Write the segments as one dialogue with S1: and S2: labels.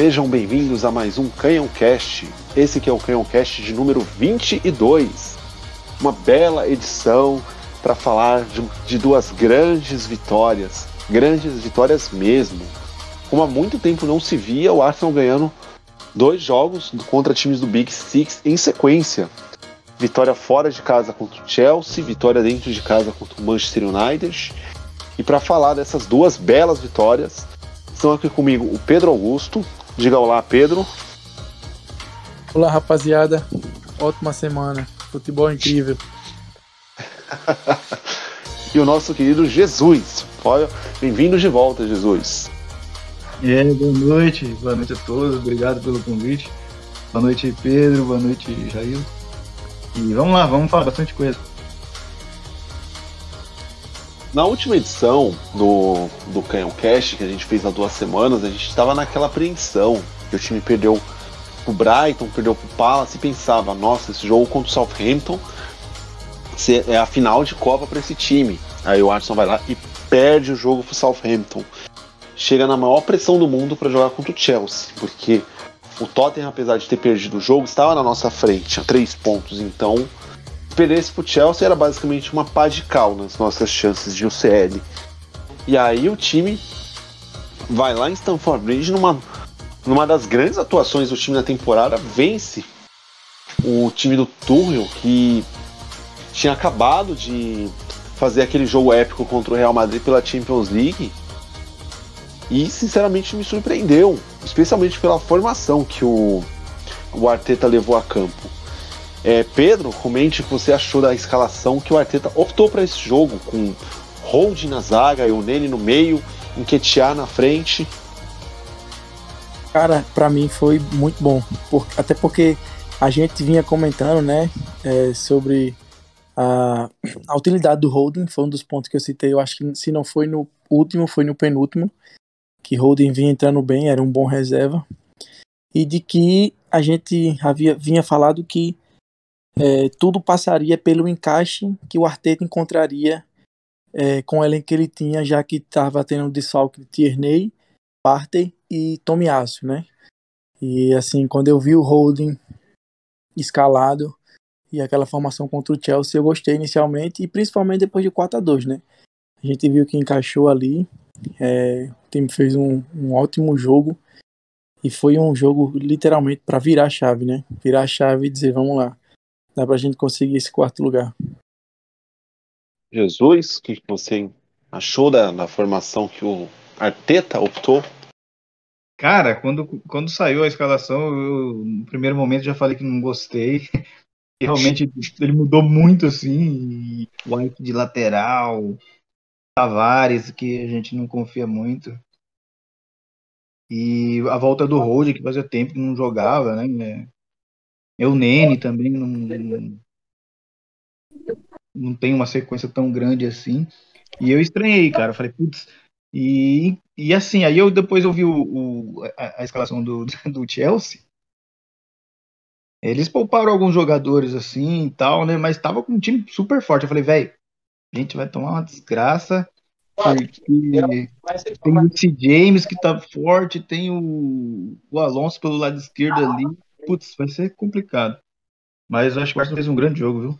S1: Sejam bem-vindos a mais um Canhão Cast. Esse que é o Canhão Cast de número 22. Uma bela edição para falar de, de, duas grandes vitórias, grandes vitórias mesmo. Como há muito tempo não se via o Arsenal ganhando dois jogos contra times do Big Six em sequência. Vitória fora de casa contra o Chelsea, vitória dentro de casa contra o Manchester United. E para falar dessas duas belas vitórias, estão aqui comigo o Pedro Augusto. Diga olá, Pedro.
S2: Olá, rapaziada. Ótima semana. Futebol incrível.
S1: e o nosso querido Jesus. Bem-vindo de volta, Jesus.
S3: E aí, boa noite. Boa noite a todos. Obrigado pelo convite. Boa noite, Pedro. Boa noite, Jair. E vamos lá, vamos falar bastante coisa.
S1: Na última edição do, do Canhão Cast, que a gente fez há duas semanas, a gente estava naquela apreensão que o time perdeu pro Brighton, perdeu pro Palace e pensava, nossa, esse jogo contra o Southampton é a final de Copa para esse time. Aí o Arsenal vai lá e perde o jogo pro Southampton. Chega na maior pressão do mundo para jogar contra o Chelsea, porque o Tottenham, apesar de ter perdido o jogo, estava na nossa frente a três pontos. Então perdesse pro Chelsea era basicamente uma pá de cal nas nossas chances de UCL. E aí o time vai lá em Stamford Bridge numa, numa das grandes atuações do time na temporada, vence o time do Tuchel que tinha acabado de fazer aquele jogo épico contra o Real Madrid pela Champions League. E sinceramente me surpreendeu, especialmente pela formação que o, o Arteta levou a campo. É, Pedro, comente o que você achou da escalação que o Arteta optou para esse jogo, com Hold na zaga e o Nene no meio, Enquetear na frente.
S2: Cara, para mim foi muito bom, por, até porque a gente vinha comentando, né, é, sobre a, a, utilidade do holding, foi um dos pontos que eu citei, eu acho que se não foi no último, foi no penúltimo, que holding vinha entrando bem, era um bom reserva, e de que a gente havia vinha falado que é, tudo passaria pelo encaixe que o Arteta encontraria é, com o elenco que ele tinha, já que estava tendo o desfalque de Tierney, Partey e Tomiasso, né? E assim, quando eu vi o Holding escalado e aquela formação contra o Chelsea, eu gostei inicialmente e principalmente depois de 4 a 2 né? A gente viu que encaixou ali, é, o time fez um, um ótimo jogo e foi um jogo literalmente para virar a chave, né? Virar a chave e dizer, vamos lá, dá pra gente conseguir esse quarto lugar.
S1: Jesus, o que você achou da, da formação que o Arteta optou?
S3: Cara, quando, quando saiu a escalação, eu, no primeiro momento já falei que não gostei. Realmente ele mudou muito assim. White de lateral, Tavares, que a gente não confia muito. E a volta do Road, que fazia tempo que não jogava, né? Eu, Nene, também não, não tem uma sequência tão grande assim. E eu estranhei, cara. Eu falei, putz. E, e assim, aí eu depois eu vi o, o a, a, escalação do, do Chelsea. Eles pouparam alguns jogadores assim e tal, né? Mas tava com um time super forte. Eu falei, velho, a gente vai tomar uma desgraça. Porque tem o C. James que tá forte, tem o, o Alonso pelo lado esquerdo ali putz, vai ser complicado. Mas eu acho que o Arsenal fez um grande jogo, viu?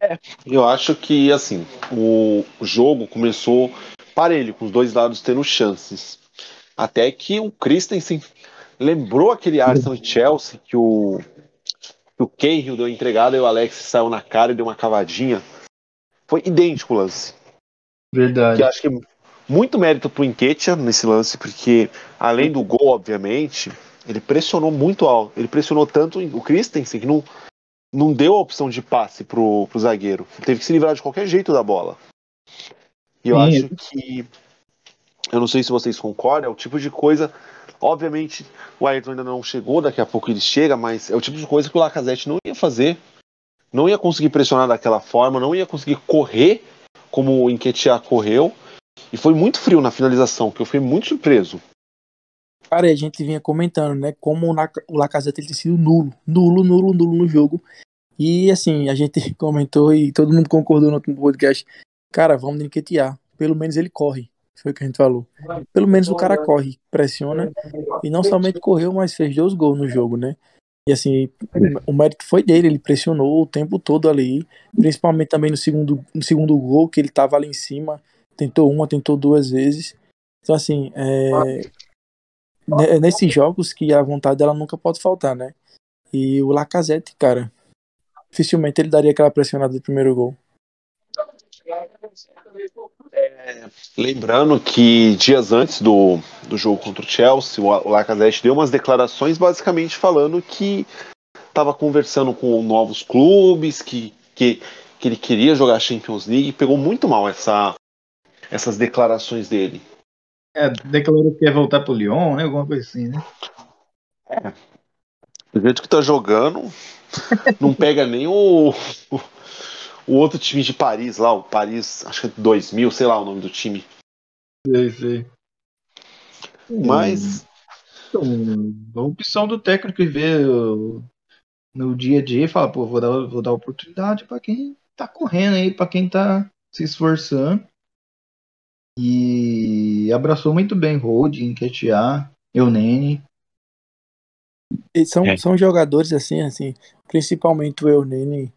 S1: É, eu acho que, assim, o jogo começou parelho, com os dois lados tendo chances. Até que o Christensen lembrou aquele Arsenal e Chelsea que o, que o Cahill deu entregada e o Alex saiu na cara e deu uma cavadinha. Foi idêntico o lance.
S3: Verdade.
S1: Que acho que muito mérito pro Enquetia nesse lance, porque além do gol, obviamente, ele pressionou muito alto. Ele pressionou tanto o Christensen que não, não deu a opção de passe pro, pro zagueiro. Ele teve que se livrar de qualquer jeito da bola. E eu Sim. acho que. Eu não sei se vocês concordam, é o tipo de coisa. Obviamente, o Ayrton ainda não chegou, daqui a pouco ele chega, mas é o tipo de coisa que o Lacazette não ia fazer. Não ia conseguir pressionar daquela forma, não ia conseguir correr como o Enquetear correu. E foi muito frio na finalização, que eu fiquei muito surpreso.
S2: Cara, a gente vinha comentando, né, como o Lacazette tem sido nulo, nulo, nulo, nulo no jogo. E assim, a gente comentou e todo mundo concordou no outro podcast. Cara, vamos enquetear. Pelo menos ele corre. Foi o que a gente falou. Pelo menos o cara corre, pressiona. E não somente correu, mas fez dois gols no jogo, né? E assim, o mérito foi dele, ele pressionou o tempo todo ali, principalmente também no segundo, no segundo gol, que ele tava ali em cima, tentou uma, tentou duas vezes. Então, assim, é, nesses jogos que a vontade dela nunca pode faltar, né? E o Lacazette, cara, dificilmente ele daria aquela pressionada do primeiro gol.
S1: É, lembrando que dias antes do, do jogo contra o Chelsea, o Lacazette deu umas declarações basicamente falando que estava conversando com novos clubes, que, que, que ele queria jogar Champions League, pegou muito mal essa, essas declarações dele.
S3: É, declarou que ia voltar pro Lyon, né? Alguma coisa assim, né?
S1: É. Do jeito que tá jogando, não pega nem o, o, o, outro time de Paris lá, o Paris, acho que é 2000, sei lá o nome do time.
S3: Sei, sei.
S1: Mas.
S3: Então, a opção do técnico e ver no dia a dia e falar, pô, vou dar, vou dar oportunidade para quem tá correndo aí, para quem tá se esforçando. E abraçou muito bem Rode, Enquetear, Eunene.
S2: E são, é. são jogadores assim, assim, principalmente o Eunene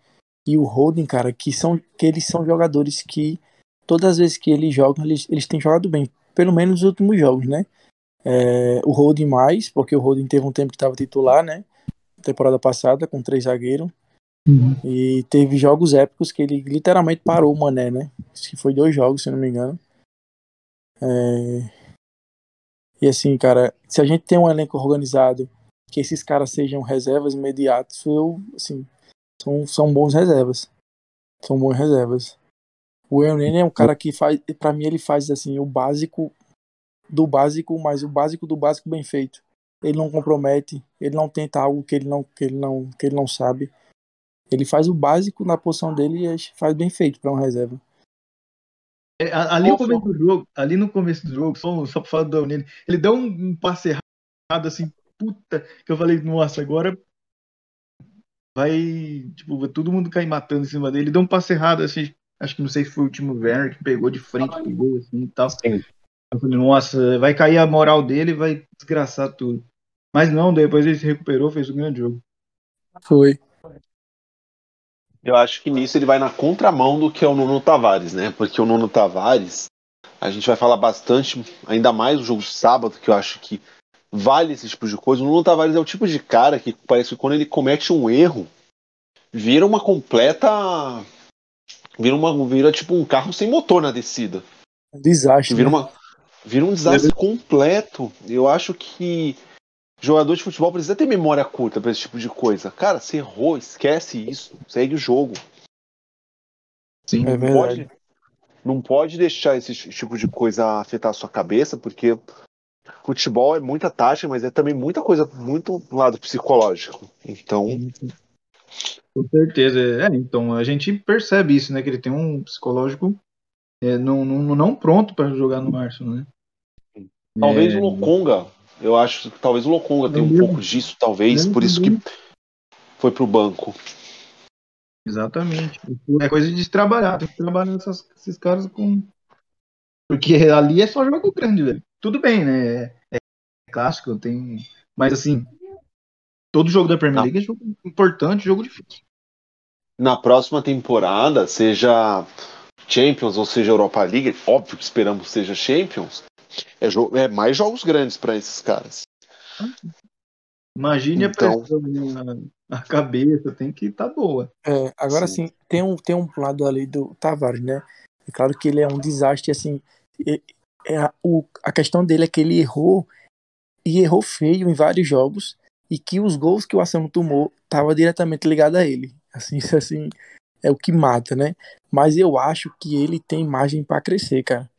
S2: e o Holden, cara, que são que eles são jogadores que todas as vezes que eles jogam, eles, eles têm jogado bem, pelo menos nos últimos jogos, né? É, o Holden mais, porque o Holden teve um tempo que estava titular, né? Temporada passada, com três zagueiros. Uhum. E teve jogos épicos que ele literalmente parou o Mané, né? Acho que foi dois jogos, se não me engano. É... E assim, cara, se a gente tem um elenco organizado, que esses caras sejam reservas imediatas, eu, assim, são, são bons reservas. São bons reservas. O Eunene é um cara que faz, para mim ele faz assim, o básico do básico, mas o básico do básico bem feito. Ele não compromete, ele não tenta algo que ele não que ele não que ele não sabe. Ele faz o básico na posição dele e faz bem feito para um reserva.
S3: É, ali no começo do jogo, ali no começo do jogo, só, só pra falar do Nele, ele deu um, um passe errado assim, puta, que eu falei, nossa, agora vai, tipo, todo mundo cair matando em cima dele. Ele deu um passe errado, assim, acho que não sei se foi o último Werner que pegou de frente pro gol, assim e tal. Sim. Eu falei, nossa, vai cair a moral dele vai desgraçar tudo. Mas não, depois ele se recuperou, fez um grande jogo.
S2: Foi.
S1: Eu acho que nisso ele vai na contramão do que é o Nuno Tavares, né? Porque o Nuno Tavares, a gente vai falar bastante, ainda mais o jogo de sábado, que eu acho que vale esse tipo de coisa. O Nuno Tavares é o tipo de cara que parece que quando ele comete um erro, vira uma completa. Vira, uma, vira tipo um carro sem motor na descida.
S2: Desastre.
S1: Vira, né? uma, vira um desastre completo. Eu acho que jogador de futebol precisa ter memória curta para esse tipo de coisa. Cara, você errou, esquece isso, segue o jogo.
S2: Sim, é
S1: não, pode, não pode deixar esse tipo de coisa afetar a sua cabeça, porque futebol é muita tática, mas é também muita coisa, muito lado psicológico. Então.
S3: Com certeza. É, então a gente percebe isso, né? Que ele tem um psicológico é, não, não, não pronto para jogar no Arsenal, né?
S1: Talvez é... o Lokonga eu acho que talvez o Lokonga tenha um pouco disso, talvez, por isso que foi pro banco.
S3: Exatamente. É coisa de trabalhar, tem que trabalhar essas, esses caras com. Porque ali é só jogo grande, velho. Tudo bem, né? É, é clássico, tem. Mas assim, todo jogo da Premier League é jogo importante, jogo difícil.
S1: Na próxima temporada, seja Champions ou seja Europa League, óbvio que esperamos seja Champions, é, é mais jogos grandes para esses caras.
S3: Imagine então... a pressão na, na cabeça, tem que estar tá boa.
S2: É, agora sim. sim, tem um, tem um lado ali do Tavares, né? É claro que ele é um desastre, assim. É, é a, o, a questão dele é que ele errou e errou feio em vários jogos e que os gols que o Arsenal tomou estavam diretamente ligados a ele. Assim, isso assim é o que mata, né? Mas eu acho que ele tem margem para crescer, cara.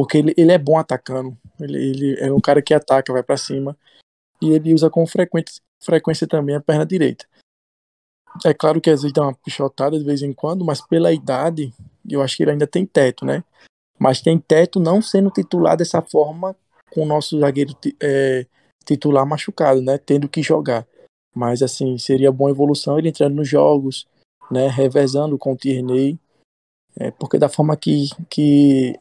S2: Porque ele, ele é bom atacando. Ele, ele é um cara que ataca, vai para cima. E ele usa com frequência, frequência também a perna direita. É claro que às vezes dá uma pichotada de vez em quando, mas pela idade, eu acho que ele ainda tem teto, né? Mas tem teto não sendo titular dessa forma com o nosso zagueiro é, titular machucado, né? Tendo que jogar. Mas assim, seria boa evolução ele entrando nos jogos, né? Revezando com o Tierney. É, porque da forma que, que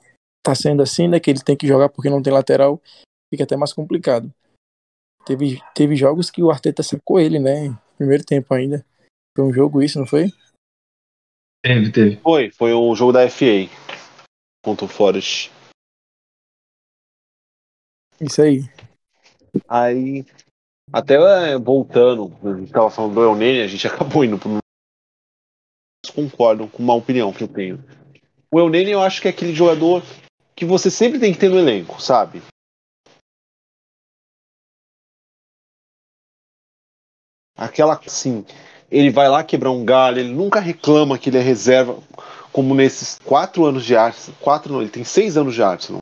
S2: tá sendo assim, né? Que ele tem que jogar porque não tem lateral, fica até mais complicado. Teve, teve jogos que o Arteta sacou ele, né? Primeiro tempo ainda. Foi um jogo isso, não foi?
S3: Teve, teve.
S1: Foi, foi o jogo da FA contra o Forest.
S2: Isso aí.
S1: Aí, até é, voltando, a gente tava falando do Eunene, a gente acabou indo pro. Concordam com uma opinião que eu tenho. O Eunene eu acho que é aquele jogador que você sempre tem que ter no elenco, sabe? Aquela assim, ele vai lá quebrar um galho, ele nunca reclama que ele é reserva, como nesses quatro anos de arte. Quatro não, ele tem seis anos de arte. Não?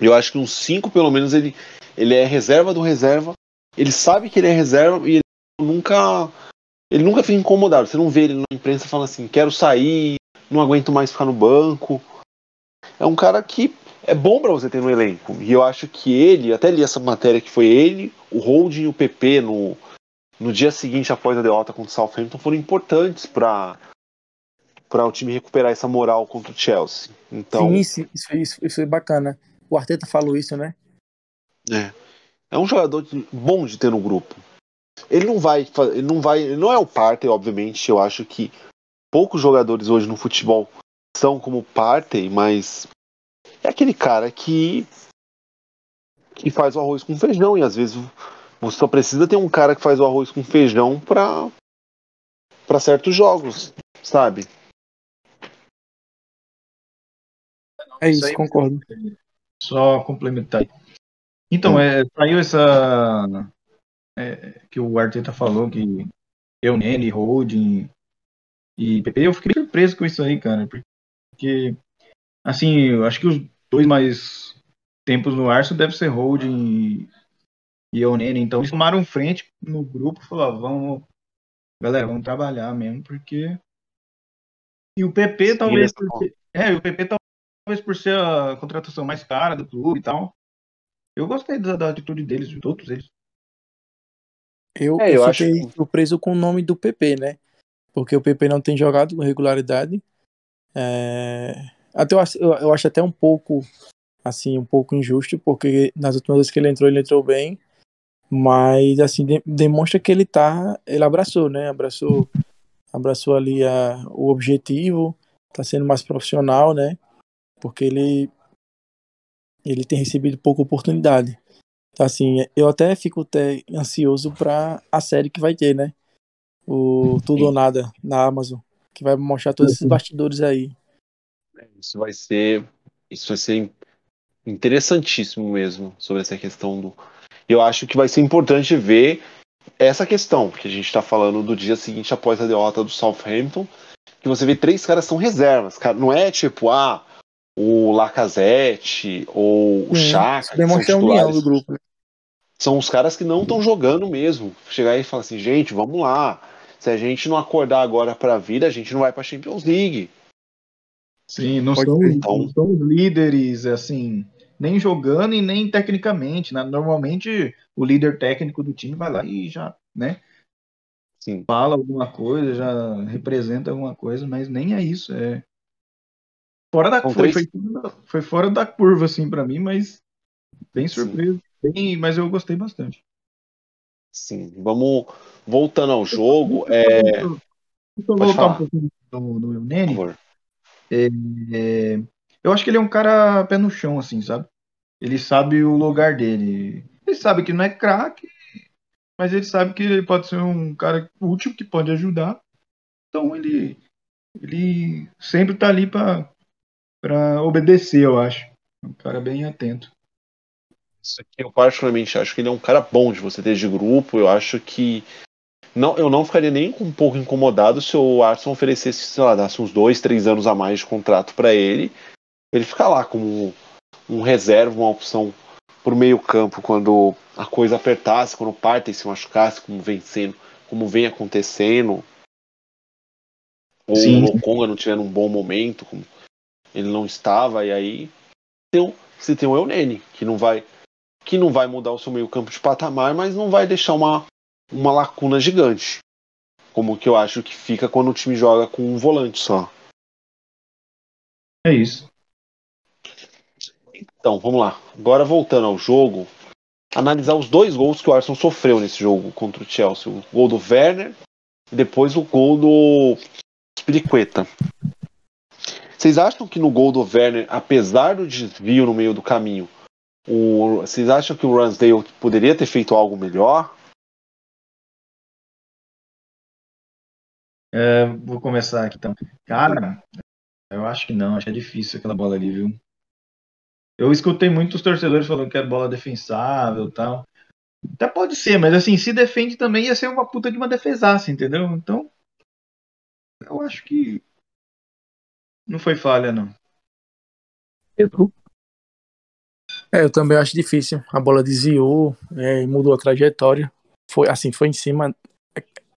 S1: Eu acho que uns cinco, pelo menos, ele, ele é reserva do reserva. Ele sabe que ele é reserva e ele nunca. Ele nunca fica incomodado. Você não vê ele na imprensa falando assim, quero sair, não aguento mais ficar no banco. É um cara que é bom para você ter no elenco. E eu acho que ele, até li essa matéria que foi ele, o Holding e o PP no, no dia seguinte após a derrota contra o Southampton foram importantes para para o time recuperar essa moral contra o Chelsea. Então,
S2: Sim, isso, isso, isso é bacana. O Arteta falou isso, né?
S1: É. É um jogador bom de ter no grupo. Ele não vai, ele não vai, ele não é o Partey, obviamente. Eu acho que poucos jogadores hoje no futebol são como Partey, mas é aquele cara que que faz o arroz com feijão e às vezes você só precisa ter um cara que faz o arroz com feijão para para certos jogos, sabe?
S2: É isso, concordo.
S3: Só complementar. Então, hum. é, saiu essa. É, que o Arteta falou que eu, Nene, Holding e PP. Eu fiquei surpreso com isso aí, cara. Porque, assim, eu acho que os dois mais tempos no Arsenal deve ser Holding e eu, Nene. Então, eles tomaram frente no grupo e falaram: vamos, galera, vamos trabalhar mesmo, porque. E o PP talvez. Porque... É, o PP talvez por ser a contratação mais cara do clube e tal. Eu gostei da, da atitude deles, de todos eles.
S2: Eu, é, eu, eu fiquei acho... surpreso com o nome do PP, né? Porque o PP não tem jogado com regularidade. É... Até eu, acho, eu, acho até um pouco assim, um pouco injusto, porque nas últimas vezes que ele entrou, ele entrou bem. Mas assim, de, demonstra que ele tá. Ele abraçou, né? Abraçou, abraçou ali a, o objetivo, tá sendo mais profissional, né? Porque ele ele tem recebido pouca oportunidade. Então, assim, eu até fico até ansioso para a série que vai ter, né? O Tudo ou Nada na Amazon, que vai mostrar todos esses bastidores aí.
S1: Isso vai ser, isso vai ser interessantíssimo mesmo sobre essa questão do. Eu acho que vai ser importante ver essa questão que a gente está falando do dia seguinte após a derrota do Southampton, que você vê três caras são reservas, cara. Não é tipo, ah, o Lacazette ou o Chaka.
S2: Demonstra a união do grupo.
S1: São os caras que não estão jogando mesmo. Chegar aí e falar assim, gente, vamos lá. Se a gente não acordar agora para a vida, a gente não vai para Champions League.
S3: Sim, não são, então... não são líderes assim, nem jogando e nem tecnicamente. Né? Normalmente o líder técnico do time vai lá e já, né?
S1: Sim.
S3: Fala alguma coisa, já representa alguma coisa, mas nem é isso. É, Fora da, foi, foi, foi, fora da curva, assim, para mim, mas bem surpreso. Bem, mas eu gostei bastante.
S1: Sim, vamos voltando ao jogo. É... Deixa
S3: eu voltar falar. um pouquinho no, no Nene. É, é, eu acho que ele é um cara pé no chão, assim, sabe? Ele sabe o lugar dele. Ele sabe que não é craque, mas ele sabe que ele pode ser um cara útil que pode ajudar. Então ele, ele sempre tá ali para para obedecer, eu acho. É um cara bem atento.
S1: Isso aqui eu particularmente acho que ele é um cara bom de você ter de grupo. Eu acho que não, eu não ficaria nem um pouco incomodado se o Arsenal oferecesse, sei lá, dasse uns dois, três anos a mais de contrato para ele. Ele ficar lá como um reserva, uma opção por meio campo quando a coisa apertasse, quando o Partey se machucasse, como vem sendo, como vem acontecendo. Ou Sim. o Lokonga não tiver um bom momento, como ele não estava, e aí tem, você tem o Eunene, que não vai que não vai mudar o seu meio campo de patamar, mas não vai deixar uma, uma lacuna gigante. Como que eu acho que fica quando o time joga com um volante só.
S3: É isso.
S1: Então, vamos lá. Agora voltando ao jogo, analisar os dois gols que o Arsenal sofreu nesse jogo contra o Chelsea. O gol do Werner e depois o gol do Spiriqueta. Vocês acham que no gol do Werner, apesar do desvio no meio do caminho, o, vocês acham que o Ransdale poderia ter feito algo melhor?
S3: É, vou começar aqui então. Cara, eu acho que não, acho que é difícil aquela bola ali, viu? Eu escutei muitos torcedores falando que era bola defensável e tal. Até pode ser, mas assim, se defende também ia ser uma puta de uma defesaça, entendeu? Então, eu acho que não foi falha, não.
S2: Pedro? É, eu também acho difícil. A bola desviou, é, mudou a trajetória. Foi assim, foi em cima.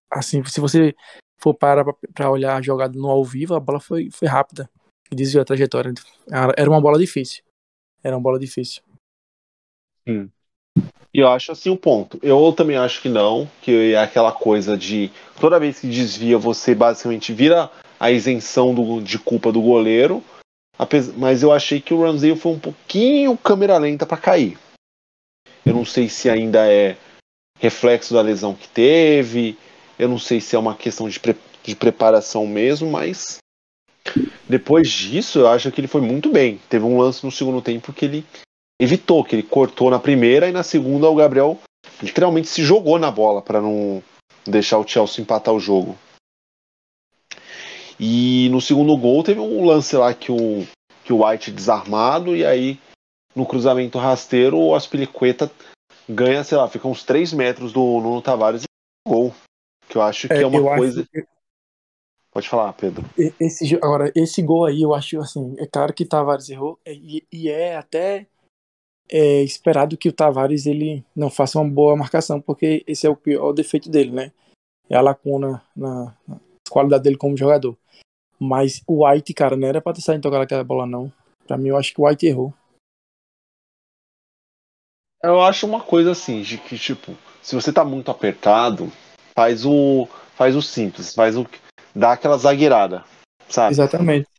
S2: Assim, se você for parar para olhar a jogada no ao vivo, a bola foi, foi rápida e desviou a trajetória. Era uma bola difícil. Era uma bola difícil.
S1: Sim. E eu acho assim o um ponto. Eu também acho que não, que é aquela coisa de toda vez que desvia, você basicamente vira a isenção do, de culpa do goleiro. Mas eu achei que o Ramsey foi um pouquinho câmera lenta para cair. Eu não sei se ainda é reflexo da lesão que teve, eu não sei se é uma questão de, pre de preparação mesmo, mas depois disso eu acho que ele foi muito bem. Teve um lance no segundo tempo que ele evitou, que ele cortou na primeira e na segunda o Gabriel literalmente se jogou na bola para não deixar o Chelsea empatar o jogo. E no segundo gol teve um lance lá que o, que o White desarmado e aí no cruzamento rasteiro o Aspilicueta ganha, sei lá, fica uns 3 metros do Nuno Tavares e gol. Que eu acho que é, é uma coisa. Que... Pode falar, Pedro.
S2: Esse, agora, esse gol aí, eu acho assim, é claro que Tavares errou, e, e é até é esperado que o Tavares ele não faça uma boa marcação, porque esse é o pior defeito dele, né? É a lacuna na, na qualidade dele como jogador. Mas o White, cara, não era pra ter saído tocar aquela bola, não. Pra mim, eu acho que o White errou.
S1: Eu acho uma coisa assim, de que, tipo, se você tá muito apertado, faz o faz o simples, faz o dá aquela zagueirada, sabe?
S2: Exatamente.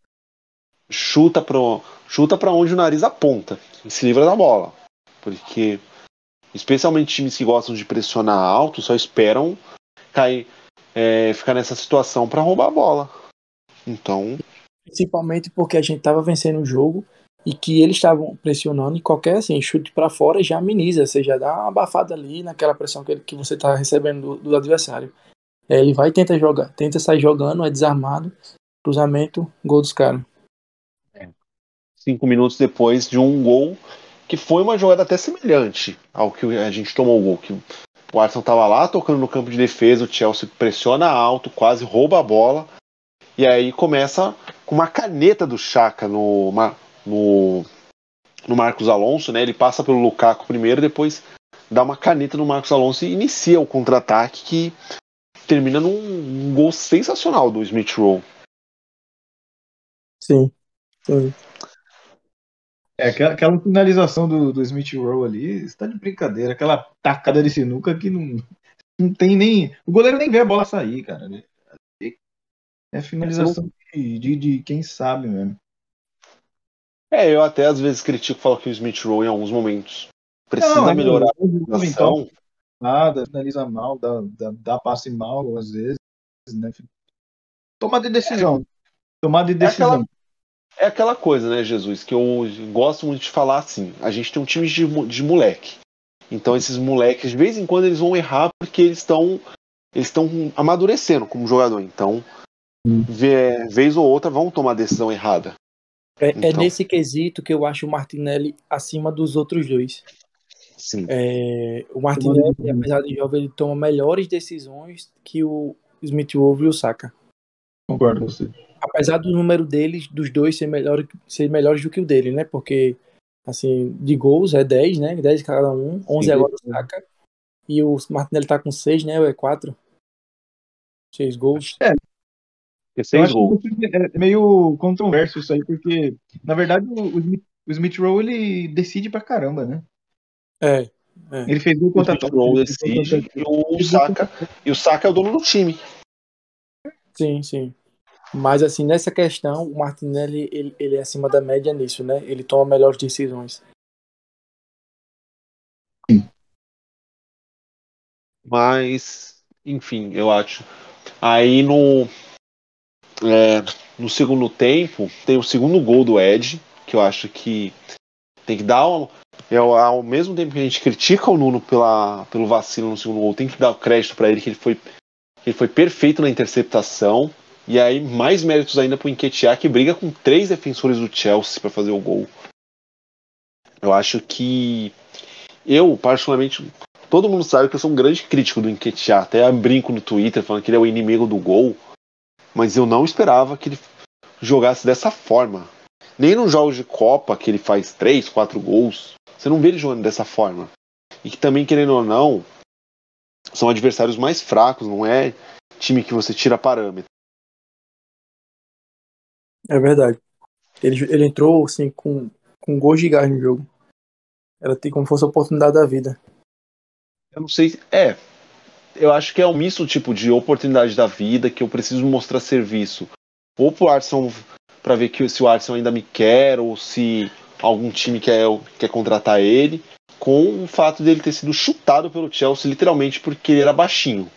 S1: Chuta pro chuta para onde o nariz aponta e se livra da bola, porque especialmente times que gostam de pressionar alto só esperam cair é, ficar nessa situação para roubar a bola. Então,
S2: principalmente porque a gente tava vencendo o jogo e que eles estavam pressionando e qualquer assim, chute para fora já ameniza, você já dá uma abafada ali naquela pressão que, ele, que você tá recebendo do, do adversário. É, ele vai tenta jogar, tenta sair jogando, é desarmado, cruzamento, gol dos caras.
S1: Cinco minutos depois de um gol que foi uma jogada até semelhante ao que a gente tomou o gol, que o Arsenal tava lá tocando no campo de defesa, o Chelsea pressiona alto, quase rouba a bola, e aí começa com uma caneta do Chaka no, no, no Marcos Alonso, né? Ele passa pelo Lukaku primeiro, depois dá uma caneta no Marcos Alonso e inicia o contra-ataque que termina num um gol sensacional do Smith Rowe.
S2: Sim, sim.
S3: É, aquela, aquela finalização do, do Smith Rowe ali está de brincadeira. Aquela tacada de sinuca que não, não tem nem. O goleiro nem vê a bola sair, cara. É finalização de, de, de quem sabe mesmo.
S1: É, eu até às vezes critico falo que o Smith Rowe em alguns momentos precisa não, é melhorar a finalização.
S3: Nada, finaliza mal, dá, dá, dá passe mal às vezes, né? Tomada de decisão. É, Tomada de decisão.
S1: É aquela, é aquela, coisa, né, Jesus, que eu gosto muito de falar assim. A gente tem um time de, de moleque. Então esses moleques, de vez em quando, eles vão errar porque eles estão eles estão amadurecendo como jogador. Então, hum. vez ou outra, vão tomar decisão errada.
S2: É, é, então... é, nesse quesito que eu acho o Martinelli acima dos outros dois.
S1: Sim.
S2: É, o Martinelli, apesar de jovem, ele toma melhores decisões que o Smith Rowe e o Saka.
S3: Concordo com você.
S2: Apesar do número deles, dos dois, ser, melhor, ser melhores do que o dele, né? Porque, assim, de gols é 10, né? 10 cada um, 11 Sim, agora o Saka. E o Martinelli tá com 6, né? Ou é 4? 6 gols.
S3: É, seis gols. É meio controverso isso aí, porque, na verdade, o, o Smith Rowe ele decide pra caramba, né?
S2: É.
S3: é. Ele fez gol contra
S1: o Rowe decide e o Saka, e o Saka é o dono do time.
S2: Sim, sim. Mas, assim, nessa questão, o Martinelli, ele, ele é acima da média nisso, né? Ele toma melhores decisões.
S1: Mas, enfim, eu acho. Aí no, é, no segundo tempo, tem o segundo gol do Ed, que eu acho que tem que dar. Um, é, ao mesmo tempo que a gente critica o Nuno pela, pelo vacilo no segundo gol, tem que dar crédito para ele que ele foi, ele foi perfeito na interceptação. E aí, mais méritos ainda pro Enquetear, que briga com três defensores do Chelsea para fazer o gol. Eu acho que. Eu, particularmente. Todo mundo sabe que eu sou um grande crítico do Enquetear. Até brinco no Twitter falando que ele é o inimigo do gol. Mas eu não esperava que ele jogasse dessa forma. Nem nos jogos de Copa, que ele faz três, quatro gols, você não vê ele jogando dessa forma. E que também, querendo ou não, são adversários mais fracos, não é time que você tira parâmetro.
S2: É verdade. Ele, ele entrou assim com, com gols de gás no jogo. Era ter como fosse a oportunidade da vida.
S1: Eu não sei. É. Eu acho que é um misto tipo de oportunidade da vida que eu preciso mostrar serviço. Ou pro Arsenal para ver que, se o Arsenal ainda me quer ou se algum time quer, quer contratar ele com o fato dele ter sido chutado pelo Chelsea literalmente porque ele era baixinho.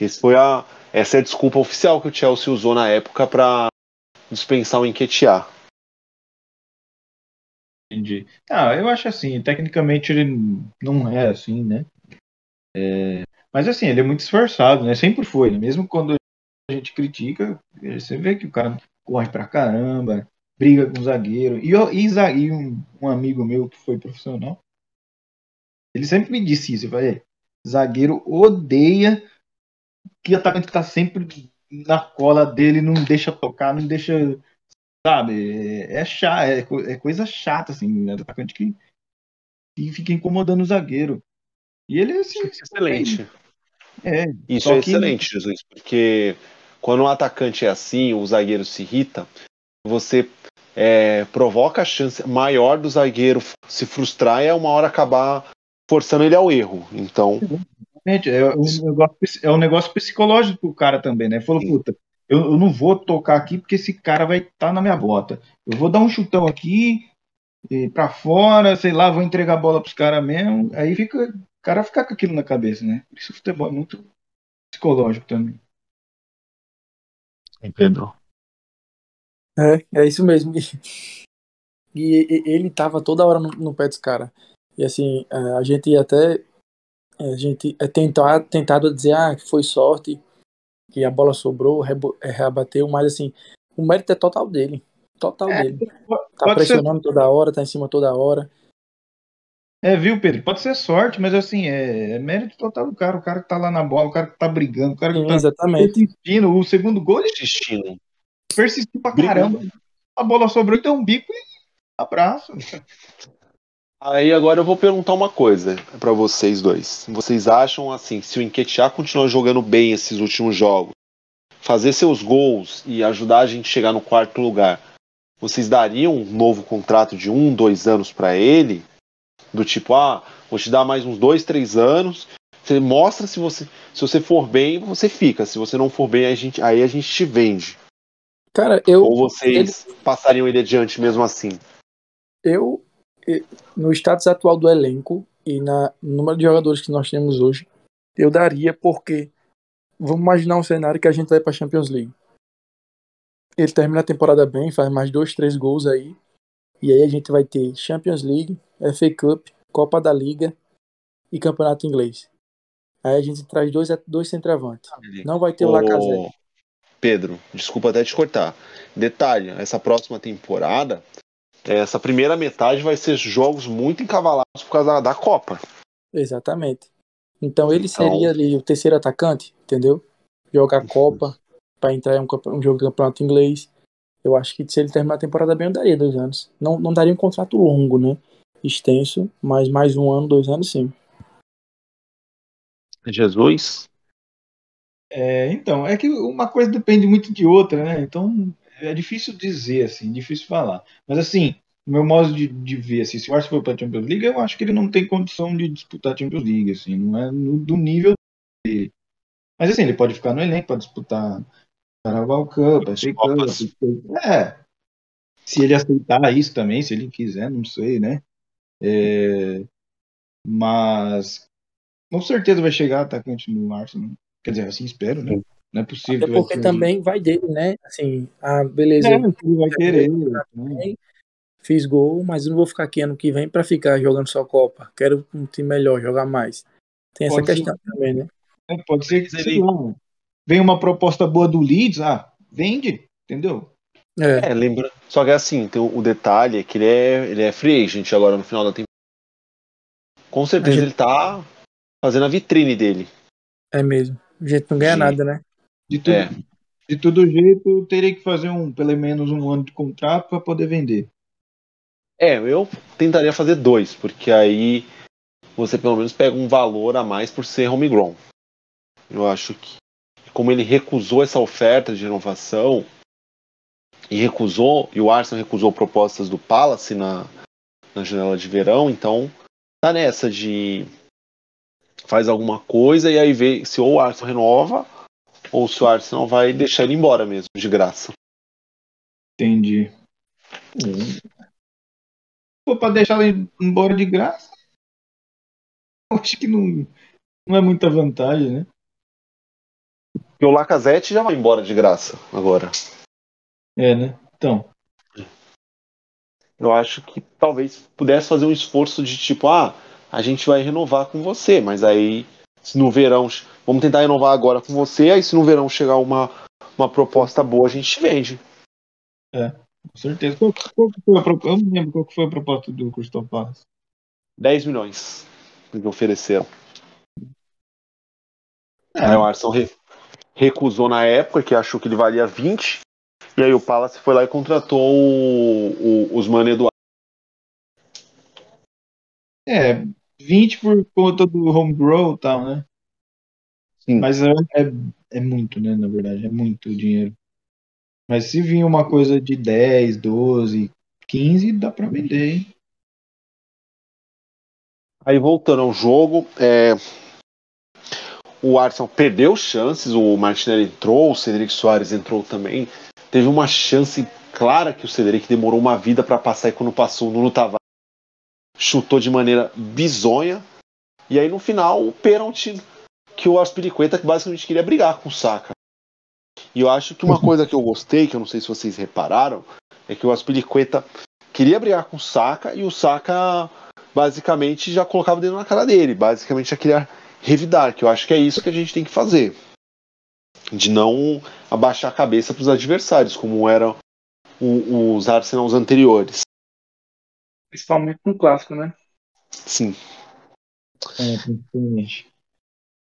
S1: Esse foi a, essa é a desculpa oficial que o Chelsea usou na época para dispensar o Enquetear.
S3: Entendi. Ah, eu acho assim, tecnicamente ele não é assim, né? É, mas assim, ele é muito esforçado, né? Sempre foi, né? Mesmo quando a gente critica, você vê que o cara corre pra caramba, briga com o zagueiro. E, e, e um, um, amigo meu que foi profissional, ele sempre me disse isso. Eu falei, zagueiro odeia que o atacante tá sempre na cola dele, não deixa tocar, não deixa. Sabe? É, é chato, é, é, coisa chata, assim, né? atacante que, que fica incomodando o zagueiro. E ele assim.
S1: É excelente. É, Isso é que... excelente, Jesus, porque quando um atacante é assim, o zagueiro se irrita, você é, provoca a chance maior do zagueiro se frustrar e é uma hora acabar forçando ele ao erro. Então.
S3: É um, negócio, é um negócio psicológico pro cara também, né? Falou, puta, eu, eu, não vou tocar aqui porque esse cara vai estar tá na minha bota. Eu vou dar um chutão aqui para fora, sei lá, vou entregar a bola pros caras mesmo. Aí fica, o cara fica com aquilo na cabeça, né? Por isso o futebol é muito psicológico também.
S1: Entendeu?
S2: É, é isso mesmo. E, e ele tava toda hora no, no pé dos caras. E assim, é, a gente até. A gente é tentar, tentado dizer ah, que foi sorte, que a bola sobrou, é, reabateu, mas assim, o mérito é total dele. Total é, dele. Tá pressionando ser... toda hora, tá em cima toda hora.
S3: É, viu, Pedro? Pode ser sorte, mas assim, é, é, mérito total do cara. O cara que tá lá na bola, o cara que tá brigando, o cara que Sim, tá
S2: exatamente.
S3: persistindo. O segundo gol ele
S1: persistindo
S3: persistiu pra caramba. A bola sobrou e deu um bico e abraço.
S1: Aí agora eu vou perguntar uma coisa para vocês dois. Vocês acham assim, se o Enquetear continuar jogando bem esses últimos jogos, fazer seus gols e ajudar a gente a chegar no quarto lugar, vocês dariam um novo contrato de um, dois anos para ele? Do tipo, ah, vou te dar mais uns dois, três anos. Você mostra se você, se você for bem, você fica. Se você não for bem, aí a gente, aí a gente te vende.
S2: Cara, eu.
S1: Ou vocês ele... passariam ele adiante mesmo assim?
S2: Eu, no status atual do elenco e na, no número de jogadores que nós temos hoje, eu daria porque. Vamos imaginar um cenário que a gente vai para Champions League. Ele termina a temporada bem, faz mais dois, três gols aí. E aí a gente vai ter Champions League, FA Cup, Copa da Liga e Campeonato Inglês. Aí a gente traz dois, dois centroavantes. Não vai ter o Lacazette.
S1: Pedro, desculpa até te cortar. Detalhe, essa próxima temporada, essa primeira metade vai ser jogos muito encavalados por causa da, da Copa.
S2: Exatamente. Então ele então... seria ali o terceiro atacante, entendeu? Jogar a Copa para entrar em um, um, jogo de campeonato inglês. Eu acho que se ele terminar a temporada bem, eu daria dois anos. Não, não daria um contrato longo, né? Extenso, mas mais um ano, dois anos sim.
S1: Jesus?
S3: É, então, é que uma coisa depende muito de outra, né? Então é difícil dizer, assim, difícil falar. Mas assim, o meu modo de, de ver, assim, se o Arsenal for para a Champions League, eu acho que ele não tem condição de disputar a Champions League, assim, não é no, do nível dele. Mas assim, ele pode ficar no elenco para disputar Carabao Cup, Cup. É. Se ele aceitar isso também, se ele quiser, não sei, né? É, Mas com certeza vai chegar atacante no Arsenal. Quer dizer, assim espero, né? Não é possível.
S2: Até porque também vai dele, né? Assim, ah, beleza.
S3: É, vai querer. Né?
S2: Fiz gol, mas não vou ficar aqui ano que vem para ficar jogando só Copa. Quero um time melhor, jogar mais. Tem essa pode questão ser, também, né?
S3: É, pode ser que ele... vem uma proposta boa do Leeds, ah, vende, entendeu?
S1: É, é lembra. Só que assim, tem o, o, detalhe é que ele é, ele é free agent agora no final da temporada. Com certeza gente... ele tá fazendo a vitrine dele.
S2: É mesmo. A gente não ganha Sim. nada, né?
S3: De tudo, é. de todo jeito, teria que fazer um, pelo menos um ano de contrato para poder vender.
S1: É, eu tentaria fazer dois, porque aí você pelo menos pega um valor a mais por ser homegrown. Eu acho que, como ele recusou essa oferta de renovação, e recusou, e o Arsenal recusou propostas do Palace na, na janela de verão, então tá nessa de faz alguma coisa e aí vê se ou o Arsenal renova ou se o Arsenal vai deixar ele embora mesmo, de graça.
S3: Entendi. Pô, pra deixar ele embora de graça? Acho que não, não é muita vantagem, né?
S1: Porque o Lacazette já vai embora de graça agora.
S3: É, né? Então.
S1: Eu acho que talvez pudesse fazer um esforço de tipo, ah, a gente vai renovar com você, mas aí se no verão vamos tentar renovar agora com você, aí se no verão chegar uma, uma proposta boa, a gente vende.
S3: É, com certeza. Qual, qual foi a proposta? Eu não lembro qual foi a proposta do Crystal Palace.
S1: 10 milhões que ofereceram. É. Aí o Arsenal re, recusou na época, que achou que ele valia 20. E aí o Palace foi lá e contratou o, o, os Mané do
S3: É, 20 por conta do home grow e tal, né? Sim. Mas é, é, é muito, né? Na verdade, é muito dinheiro. Mas se vir uma coisa de 10, 12, 15, dá pra vender, hein?
S1: Aí voltando ao jogo, é... o Arsenal perdeu chances, o Martinelli entrou, o Cedric Soares entrou também. Teve uma chance clara que o Cedric demorou uma vida para passar e quando passou o Nuno Tavares chutou de maneira bizonha. E aí no final o pênalti que o Aspiricueta basicamente queria brigar com o Saka. E eu acho que uma coisa que eu gostei, que eu não sei se vocês repararam, é que o Aspiricueta queria brigar com o Saka e o Saka basicamente já colocava dentro na cara dele, basicamente já queria revidar, que eu acho que é isso que a gente tem que fazer. De não abaixar a cabeça para os adversários, como eram os Arsenals anteriores.
S2: Principalmente no clássico, né?
S1: Sim.
S3: É, principalmente.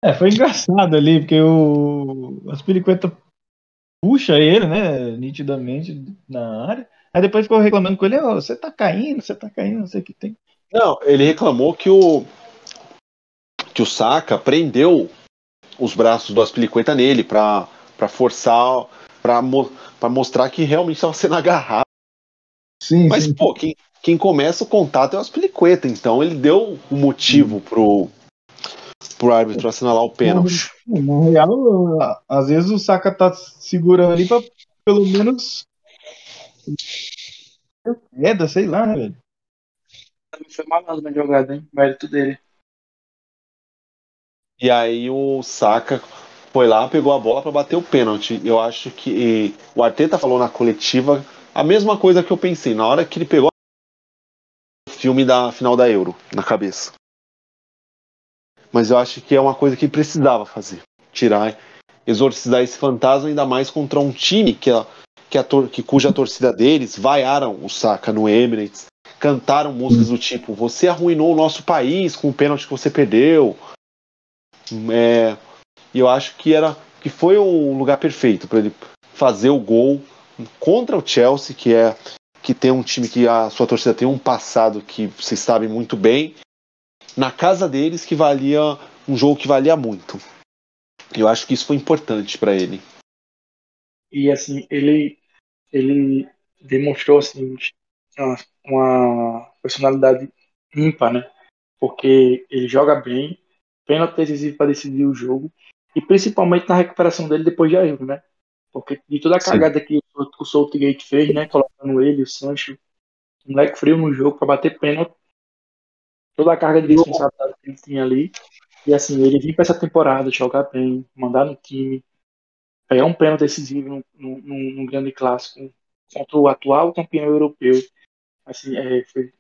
S3: É, foi engraçado ali, porque o Aspiricueta puxa ele, né, nitidamente na área. Aí depois ficou reclamando com ele, oh, você tá caindo, você tá caindo, não sei o que tem.
S1: Não, ele reclamou que o que o Saka prendeu os braços do Aspilicueta nele para forçar, para mo mostrar que realmente estava sendo agarrado.
S3: Sim,
S1: Mas,
S3: sim.
S1: pô, quem, quem começa o contato é o Aspilicueta, então ele deu o motivo pro, pro árbitro assinalar o pênalti.
S3: Na real, às vezes o Saka tá segurando ali pra pelo menos. Queda, sei lá, né, velho?
S2: Foi malandro na jogada, hein? Mérito dele.
S1: E aí o Saka foi lá, pegou a bola para bater o pênalti. Eu acho que o Arteta falou na coletiva a mesma coisa que eu pensei na hora que ele pegou o filme da final da Euro na cabeça. Mas eu acho que é uma coisa que precisava fazer, tirar, exorcizar esse fantasma ainda mais contra um time que, que, a, que cuja torcida deles vaiaram o Saka no Emirates, cantaram músicas do tipo: Você arruinou o nosso país com o pênalti que você perdeu. É, eu acho que era que foi o lugar perfeito para ele fazer o gol contra o Chelsea, que é que tem um time que a sua torcida tem um passado que vocês sabem muito bem, na casa deles que valia um jogo que valia muito. Eu acho que isso foi importante para ele.
S2: E assim, ele ele demonstrou assim uma personalidade ímpar, né? Porque ele joga bem, pênalti decisivo para decidir o jogo e principalmente na recuperação dele depois de Euro, né? Porque de toda a cagada Sim. que o Southgate fez, né? Colocando ele, o Sancho, um moleque frio no jogo para bater pênalti. toda a carga de responsabilidade que ele tinha ali. E assim, ele vir para essa temporada, jogar bem, mandar no time, pegar um pênalti decisivo num, num, num, grande clássico contra o atual campeão europeu. Assim, é, foi,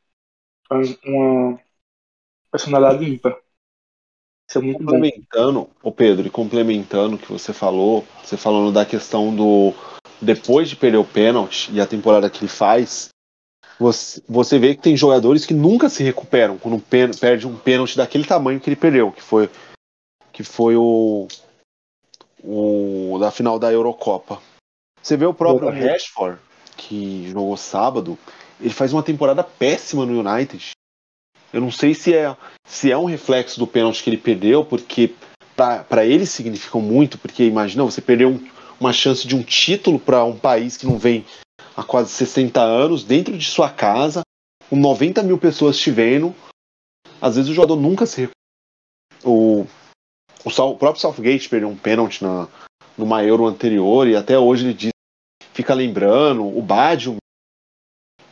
S2: foi uma personalidade ímpar.
S1: Isso é muito complementando, o Pedro, e complementando o que você falou, você falando da questão do depois de perder o pênalti e a temporada que ele faz, você, você vê que tem jogadores que nunca se recuperam quando perde um pênalti daquele tamanho que ele perdeu, que foi, que foi o, o da final da Eurocopa. Você vê o próprio Rashford, que jogou sábado, ele faz uma temporada péssima no United. Eu não sei se é, se é um reflexo do pênalti que ele perdeu, porque para ele significou muito, porque imagina você perder um, uma chance de um título para um país que não vem há quase 60 anos, dentro de sua casa, com 90 mil pessoas te vendo. Às vezes o jogador nunca se. O, o, o próprio Southgate perdeu um pênalti na, numa Euro anterior e até hoje ele diz, fica lembrando. O Badio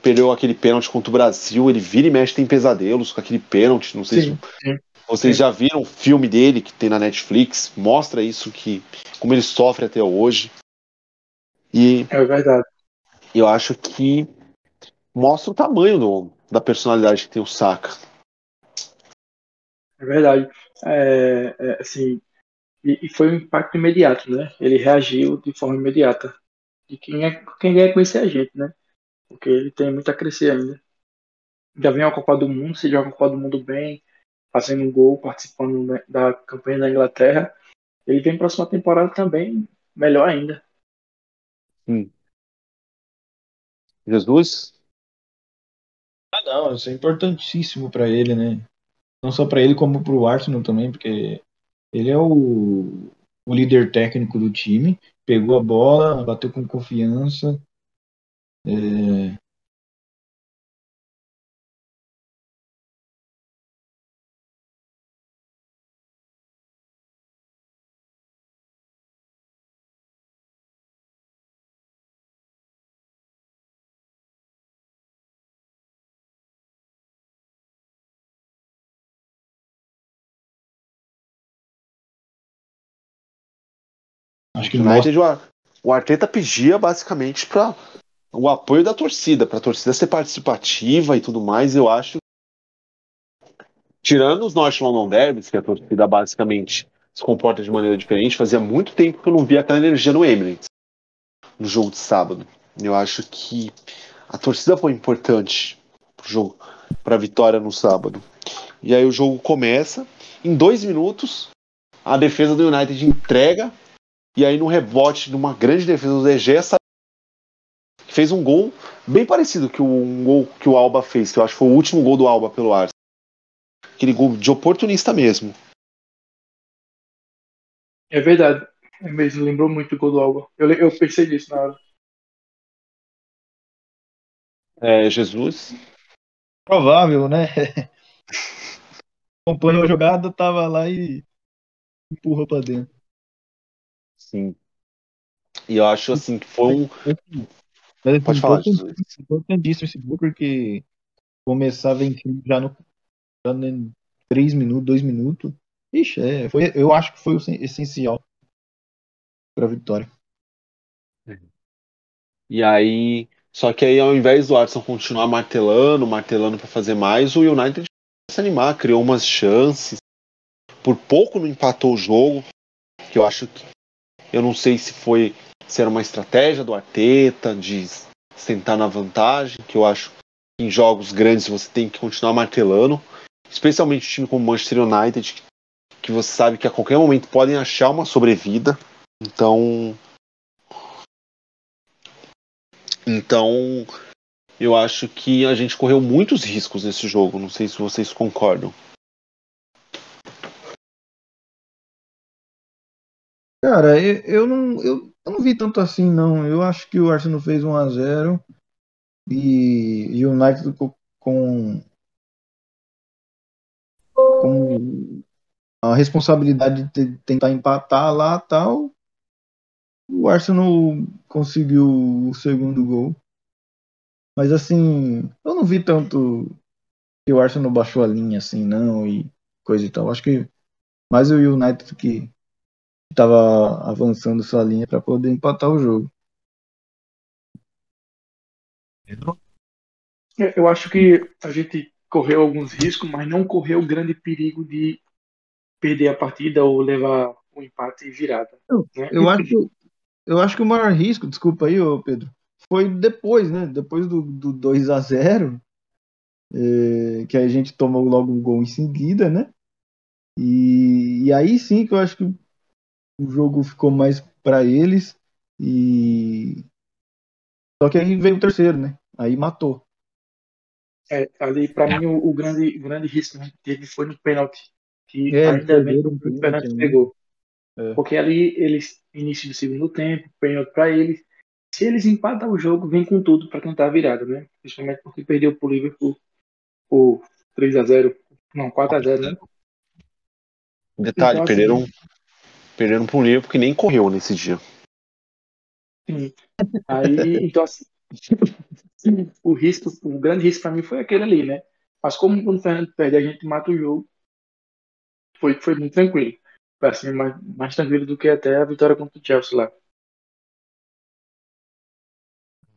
S1: perdeu aquele pênalti contra o Brasil, ele vira e mexe, tem pesadelos com aquele pênalti. Não sei sim, se vocês sim. já viram o filme dele que tem na Netflix, mostra isso que como ele sofre até hoje.
S2: E é verdade
S1: eu acho que mostra o tamanho do, da personalidade que tem o Saka.
S2: É verdade. É, é, assim, e, e, foi um impacto imediato, né? Ele reagiu de forma imediata. E quem, é, quem quer conhecer a gente, né? Porque ele tem muito a crescer ainda. Já vem a Copa do Mundo, se joga a Copa do Mundo bem, fazendo um gol, participando da campanha da Inglaterra. Ele vem próxima temporada também melhor ainda.
S1: Hum. Jesus?
S3: Ah, não, isso é importantíssimo para ele, né? Não só para ele, como para o Arsenal também, porque ele é o, o líder técnico do time, pegou a bola, bateu com confiança. É,
S1: Acho que United, mostra... o Arteta pedia basicamente para o apoio da torcida, para a torcida ser participativa e tudo mais. Eu acho. Tirando os North London Derbys, que a torcida basicamente se comporta de maneira diferente, fazia muito tempo que eu não via aquela energia no Emirates, no jogo de sábado. Eu acho que a torcida foi importante pro jogo, para a vitória no sábado. E aí o jogo começa, em dois minutos, a defesa do United entrega e aí, no rebote de uma grande defesa do DG, fez um gol bem parecido que o um gol que o Alba fez, que eu acho que foi o último gol do Alba pelo Arsenal. Aquele gol de oportunista mesmo.
S2: É verdade. É mesmo, lembrou muito o gol do Alba. Eu, eu pensei nisso na hora.
S1: É, Jesus.
S3: Provável, né? Acompanhou a jogada, tava lá e empurrou pra dentro.
S1: Sim. E eu acho assim que foi um. Mas, Pode falar,
S3: importantíssimo esse gol, porque começar vencendo já no, já em 3 minutos, 2 minutos. Ixi, é, foi, eu acho que foi o essencial para a vitória.
S1: E aí, só que aí ao invés do Arsenal continuar martelando, martelando para fazer mais, o United se animar, criou umas chances. Por pouco não empatou o jogo, que eu acho que eu não sei se foi se era uma estratégia do Arteta de sentar na vantagem, que eu acho que em jogos grandes você tem que continuar martelando, especialmente um time como Manchester United, que você sabe que a qualquer momento podem achar uma sobrevida. Então, então eu acho que a gente correu muitos riscos nesse jogo. Não sei se vocês concordam.
S3: Cara, eu, eu, não, eu, eu não vi tanto assim, não. Eu acho que o Arsenal fez 1 a 0 e o United com, com, com a responsabilidade de tentar empatar lá tal. O Arsenal conseguiu o segundo gol. Mas assim, eu não vi tanto que o Arsenal baixou a linha assim, não, e coisa e tal. Acho que mais o United que estava avançando sua linha para poder empatar o jogo.
S2: Pedro? Eu acho que a gente correu alguns riscos, mas não correu o grande perigo de perder a partida ou levar o um empate e virada.
S3: Né? Eu, acho, eu acho que o maior risco, desculpa aí, Pedro, foi depois, né? Depois do, do 2 a 0 é, que a gente tomou logo um gol em seguida, né? E, e aí sim que eu acho que o jogo ficou mais para eles e só que aí veio o terceiro, né? Aí matou.
S2: É, ali para mim o, o, grande, grande risco que teve foi no pênalti, que é, ainda bem que o pênalti né? pegou. É. Porque ali eles início do segundo tempo, pênalti para eles. Se eles empatam o jogo, vem com tudo para tentar a virada, né? Principalmente porque perdeu pro Liverpool por 3 a 0, não, 4 a 0, né?
S1: Detalhe, então, assim, perderam perderam pro Liverpool que nem correu nesse dia.
S2: Sim. Aí, então assim, o risco, o grande risco para mim foi aquele ali, né? Mas como o Fernando perde, a gente mata o jogo. Foi, foi muito tranquilo. Foi assim, mais, mais tranquilo do que até a vitória contra o Chelsea lá.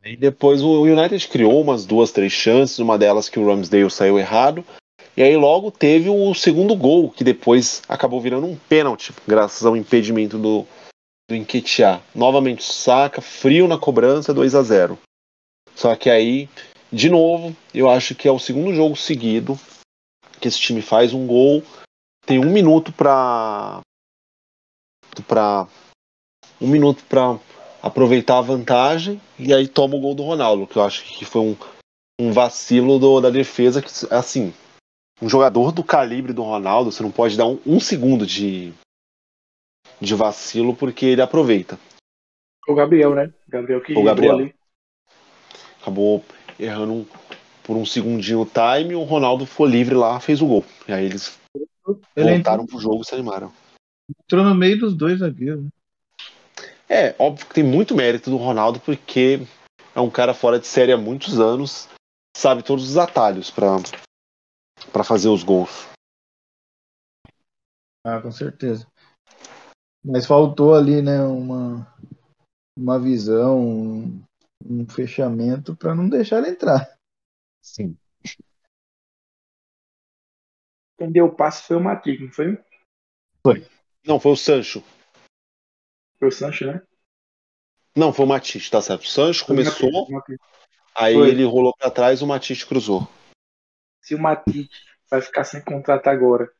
S1: E depois o United criou umas duas, três chances, uma delas que o Ramsdale saiu errado. E aí logo teve o segundo gol, que depois acabou virando um pênalti, graças ao impedimento do, do Enquetear. Novamente saca, frio na cobrança, 2 a 0 Só que aí, de novo, eu acho que é o segundo jogo seguido que esse time faz um gol. Tem um minuto para para um minuto para aproveitar a vantagem e aí toma o gol do Ronaldo, que eu acho que foi um, um vacilo do, da defesa que assim um jogador do calibre do Ronaldo você não pode dar um, um segundo de de vacilo porque ele aproveita.
S2: O Gabriel, né? Gabriel que
S1: o Gabriel ali. acabou errando um, por um segundinho o time, o Ronaldo foi livre lá, fez o gol. E aí eles ele voltaram entrou... pro jogo e se animaram.
S3: Entrou no meio dos dois zagueiros. Né?
S1: É, óbvio que tem muito mérito do Ronaldo, porque é um cara fora de série há muitos anos, sabe todos os atalhos para fazer os gols.
S3: Ah, com certeza. Mas faltou ali, né, uma, uma visão, um, um fechamento para não deixar ele entrar.
S1: Sim.
S2: Entendeu? O passe foi o Matip, não foi?
S1: Foi. Não, foi o Sancho.
S2: Foi o Sancho, né?
S1: Não, foi o Matisse, tá certo. O Sancho começou, aí foi. ele rolou para trás o Matisse cruzou.
S2: Se o Matisse vai ficar sem contrato agora,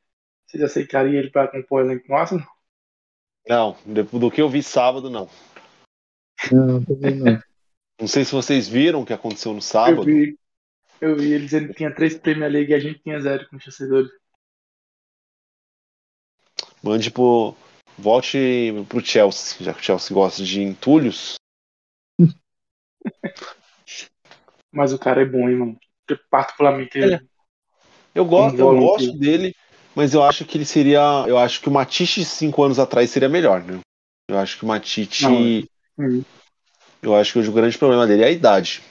S2: vocês aceitariam ele para compor o elenco no Arsenal?
S1: Não, do que eu vi sábado, não.
S3: Não, também não.
S1: Não sei se vocês viram o que aconteceu no sábado.
S2: Eu vi. Eu vi, ele dizendo que tinha três Premier League e a gente tinha zero com os torcedores.
S1: Mande pro. Volte pro Chelsea, já que o Chelsea gosta de entulhos.
S2: Mas o cara é bom, hein, mano. Particularmente. É.
S1: Eu gosto, eu gosto dele, mas eu acho que ele seria. Eu acho que o Matite cinco anos atrás seria melhor, né? Eu acho que o Matite. Hum. Eu acho que o grande problema dele é a idade.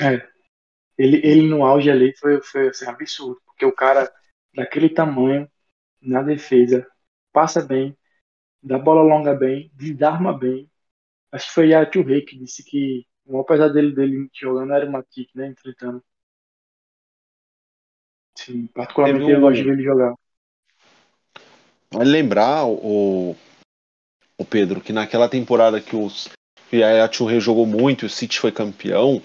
S2: É. Ele, ele no auge ali foi, foi assim, absurdo. Porque o cara daquele tamanho, na defesa, passa bem, dá bola longa bem, desarma bem. Acho que foi a Tio Rei que disse que o maior pesadelo dele jogando era o Matic, né? Enfrentando. Sim, particularmente eu gosto de ver ele jogar.
S1: Vale lembrar, o, o Pedro, que naquela temporada que, os, que a Rei jogou muito e o City foi campeão,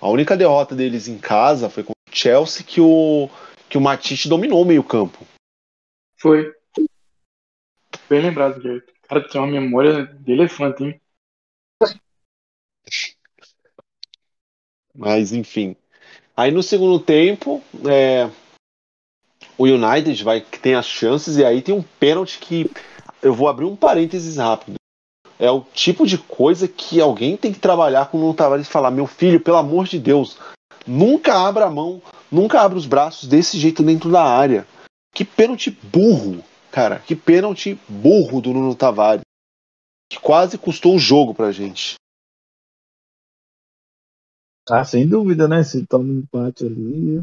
S1: a única derrota deles em casa foi com o Chelsea que o, que o Matite dominou o meio campo.
S2: Foi. Bem lembrado, Jair. O cara tem uma memória de elefante, hein?
S1: Mas, enfim. Aí no segundo tempo, é, o United vai que tem as chances e aí tem um pênalti que eu vou abrir um parênteses rápido. É o tipo de coisa que alguém tem que trabalhar com o Tavares e falar: meu filho, pelo amor de Deus, nunca abra a mão, nunca abra os braços desse jeito dentro da área. Que pênalti burro. Cara, que pênalti burro do Nuno Tavares. Que quase custou o jogo pra gente.
S3: Ah, sem dúvida, né? Se toma um empate ali.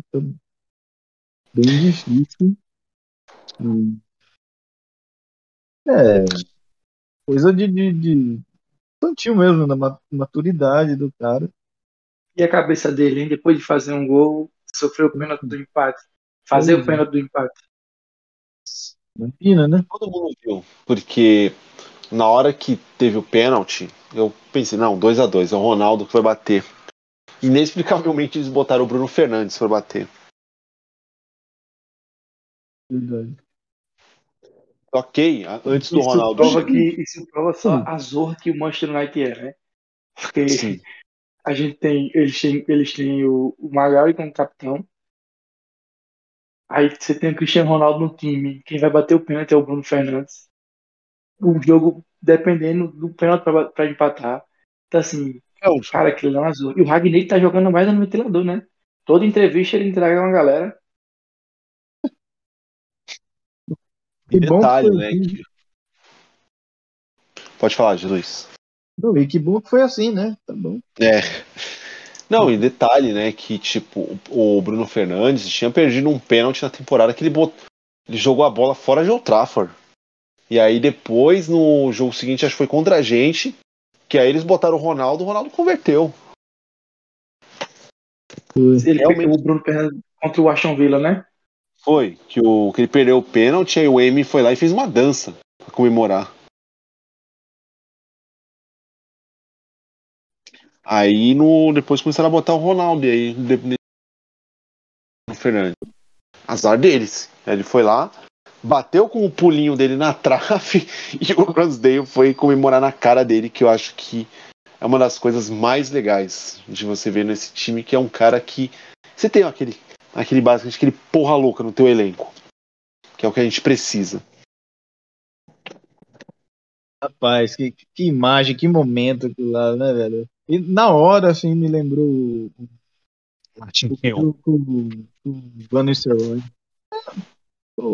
S3: Bem difícil. Hum. É, coisa de, de, de infantil mesmo, da maturidade do cara.
S2: E a cabeça dele, hein? Depois de fazer um gol, sofreu o pênalti do empate. Fazer o pênalti do empate.
S3: Imagina, né?
S1: Todo mundo viu, porque na hora que teve o pênalti, eu pensei, não, 2 a 2 é o Ronaldo que vai bater. Inexplicavelmente eles botaram o Bruno Fernandes para bater.
S3: Verdade.
S1: Ok, antes do
S2: isso
S1: Ronaldo.
S2: Prova que, isso prova só a zorra que o Manchester United é, né? Porque Sim. a gente tem. Eles têm, eles têm o, o Magali como capitão. Aí você tem o Cristiano Ronaldo no time. Quem vai bater o pênalti é o Bruno Fernandes. O jogo, dependendo do pênalti para empatar. Então, assim, é o cara, aquele não é azul. E o Ragnar tá jogando mais no ventilador, né? Toda entrevista ele entrega uma galera.
S1: Que detalhe, né? Assim. Que... Pode falar, Jesus.
S3: Não, e que bom que foi assim, né? Tá bom.
S1: É. Não, e detalhe, né, que tipo, o Bruno Fernandes tinha perdido um pênalti na temporada que ele, bot... ele jogou a bola fora de Old Trafford. E aí depois, no jogo seguinte, acho que foi contra a gente, que aí eles botaram o Ronaldo, o Ronaldo converteu.
S2: Ele Realmente... o Bruno Fernandes contra o Aston Villa, né?
S1: Foi, que, o, que ele perdeu o pênalti, aí o Emi foi lá e fez uma dança pra comemorar. Aí no, depois começaram a botar o Ronaldo aí o Fernandes. Azar deles. Ele foi lá, bateu com o pulinho dele na trave e o Ramsdale foi comemorar na cara dele, que eu acho que é uma das coisas mais legais de você ver nesse time, que é um cara que você tem aquele aquele básico, aquele porra louca no teu elenco. Que é o que a gente precisa.
S3: Rapaz, que, que imagem, que momento aquilo lá, né, velho? E na hora, assim, me lembrou
S1: Martin
S3: o, o, o, o Van Nistelrooy.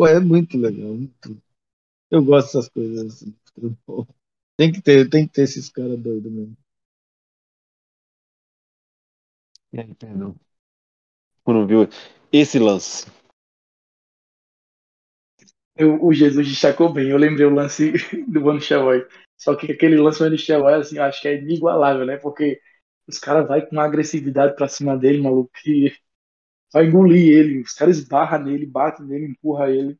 S3: É muito legal. Muito... Eu gosto dessas coisas assim. Tem que ter, tem que ter esses caras doidos mesmo.
S1: E aí, perdão quando viu esse lance?
S2: Eu, o Jesus destacou bem. Eu lembrei o lance do Van Nistelrooy. Só que aquele lance do Nistelrooy, assim, eu acho que é inigualável, né? Porque os caras vai com uma agressividade pra cima dele, maluco, que vai engolir ele. Os caras esbarram nele, batem nele, empurra ele.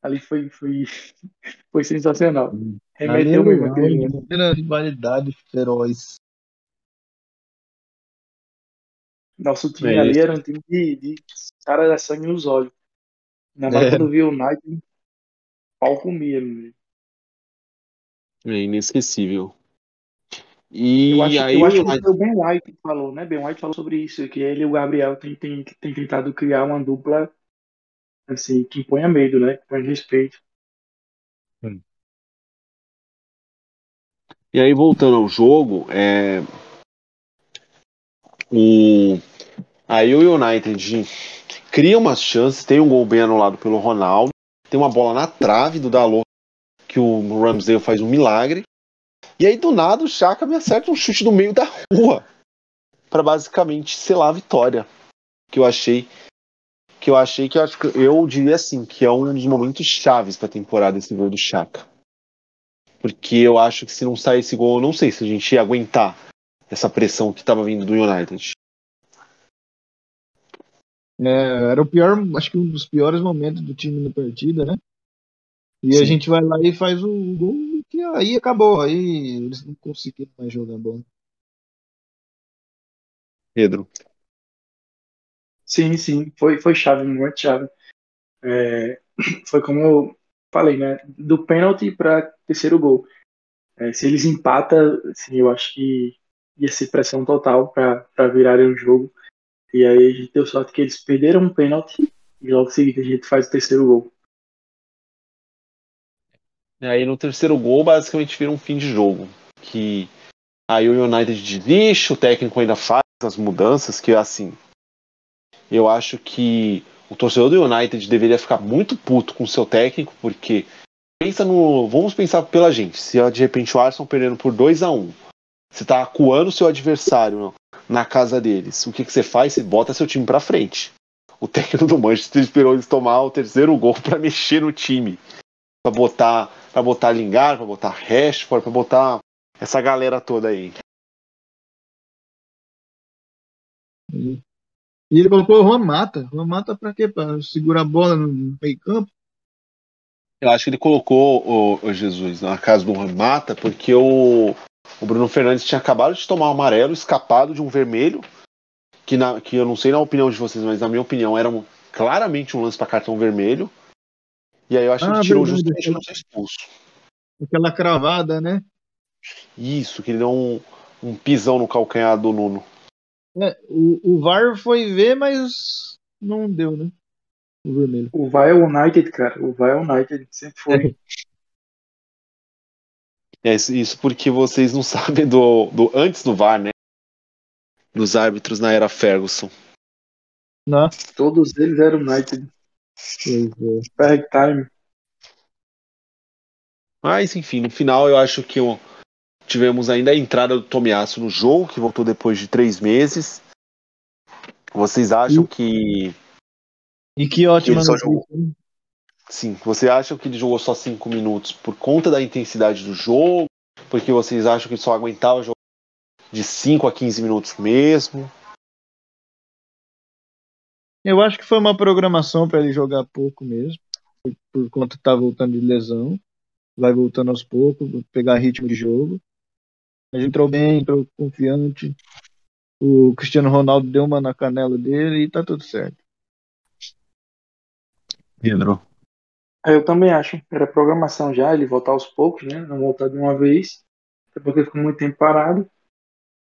S2: Ali foi, foi, foi sensacional. Remeteu mesmo aquele.
S3: Rivalidade feroz.
S2: Nosso time é ali isso. era um time de, de cara da sangue nos olhos. Ainda mais é. quando viu o Nike, pau comia.
S1: É inesquecível. E
S2: eu acho,
S1: aí,
S2: eu acho que foi o Ben White que falou, né? Ben White falou sobre isso, que ele e o Gabriel tem, tem, tem tentado criar uma dupla assim, que imponha medo, né? Que põe respeito. Hum.
S1: E aí, voltando ao jogo, é... o Aí o United cria umas chances, tem um gol bem anulado pelo Ronaldo, tem uma bola na trave do Dalot que o Ramsdale faz um milagre. E aí do nada o Chaka me acerta um chute do meio da rua para basicamente selar a vitória. Que eu achei que eu achei que eu, acho que eu diria assim, que é um dos momentos chaves para a temporada esse gol do Chaka. Porque eu acho que se não sair esse gol, eu não sei se a gente ia aguentar essa pressão que estava vindo do United.
S3: É, era o pior, acho que um dos piores momentos do time na partida, né? E Sim. a gente vai lá e faz o gol que aí acabou, aí eles não conseguiram mais jogar bola.
S1: Pedro.
S2: Sim, sim, foi, foi chave, muito chave. É, foi como eu falei, né? Do pênalti para terceiro gol. É, se eles empatam, assim, eu acho que ia ser pressão total para virarem o jogo. E aí a gente deu sorte que eles perderam um pênalti e logo em seguida a gente faz o terceiro gol.
S1: E aí no terceiro gol basicamente vira um fim de jogo. Que aí o United desiste, o técnico ainda faz as mudanças, que assim. Eu acho que o torcedor do United deveria ficar muito puto com o seu técnico, porque pensa no. Vamos pensar pela gente. Se de repente o Arsenal perdendo por 2 a 1 um, você tá acuando o seu adversário na casa deles. O que, que você faz? Você bota seu time para frente. o técnico do Manchester esperou eles tomar o terceiro gol para mexer no time. Pra botar, pra botar Lingard, pra botar Rashford, pra botar essa galera toda aí.
S3: E ele colocou o Juan Mata. Juan Mata pra quê? Pra segurar a bola no meio campo?
S1: Eu acho que ele colocou o, o Jesus na casa do Juan Mata porque o, o Bruno Fernandes tinha acabado de tomar um amarelo, escapado de um vermelho, que, na, que eu não sei na opinião de vocês, mas na minha opinião era um, claramente um lance para cartão vermelho. E aí eu acho
S3: Ah,
S1: que tirou
S3: verdade,
S1: justamente não ser expulso.
S3: Aquela cravada, né?
S1: Isso, que ele deu um, um pisão no calcanhar do Nuno.
S3: É, o, o VAR foi ver, mas não deu, né? O vermelho.
S2: O vai é o United, cara. O vai é o United. Sempre foi.
S1: É isso, isso porque vocês não sabem do, do antes do VAR, né? Dos árbitros na era Ferguson.
S3: Não,
S2: Todos eles eram United. Perfect time.
S1: Mas enfim, no final eu acho que tivemos ainda a entrada do Tomiasso no jogo, que voltou depois de três meses. Vocês acham que.
S3: E que ótima
S1: ele só
S3: notícia.
S1: jogou. Sim, vocês acham que ele jogou só cinco minutos por conta da intensidade do jogo? Porque vocês acham que ele só aguentava jogar de 5 a 15 minutos mesmo?
S3: Eu acho que foi uma programação para ele jogar pouco mesmo, por, por conta que tá voltando de lesão. Vai voltando aos poucos, pegar ritmo de jogo. Mas entrou bem, entrou confiante. O Cristiano Ronaldo deu uma na canela dele e tá tudo certo.
S1: Pedro.
S2: É, Eu também acho. Era programação já, ele voltar aos poucos, né? Não voltar de uma vez. Até porque ficou muito tempo parado.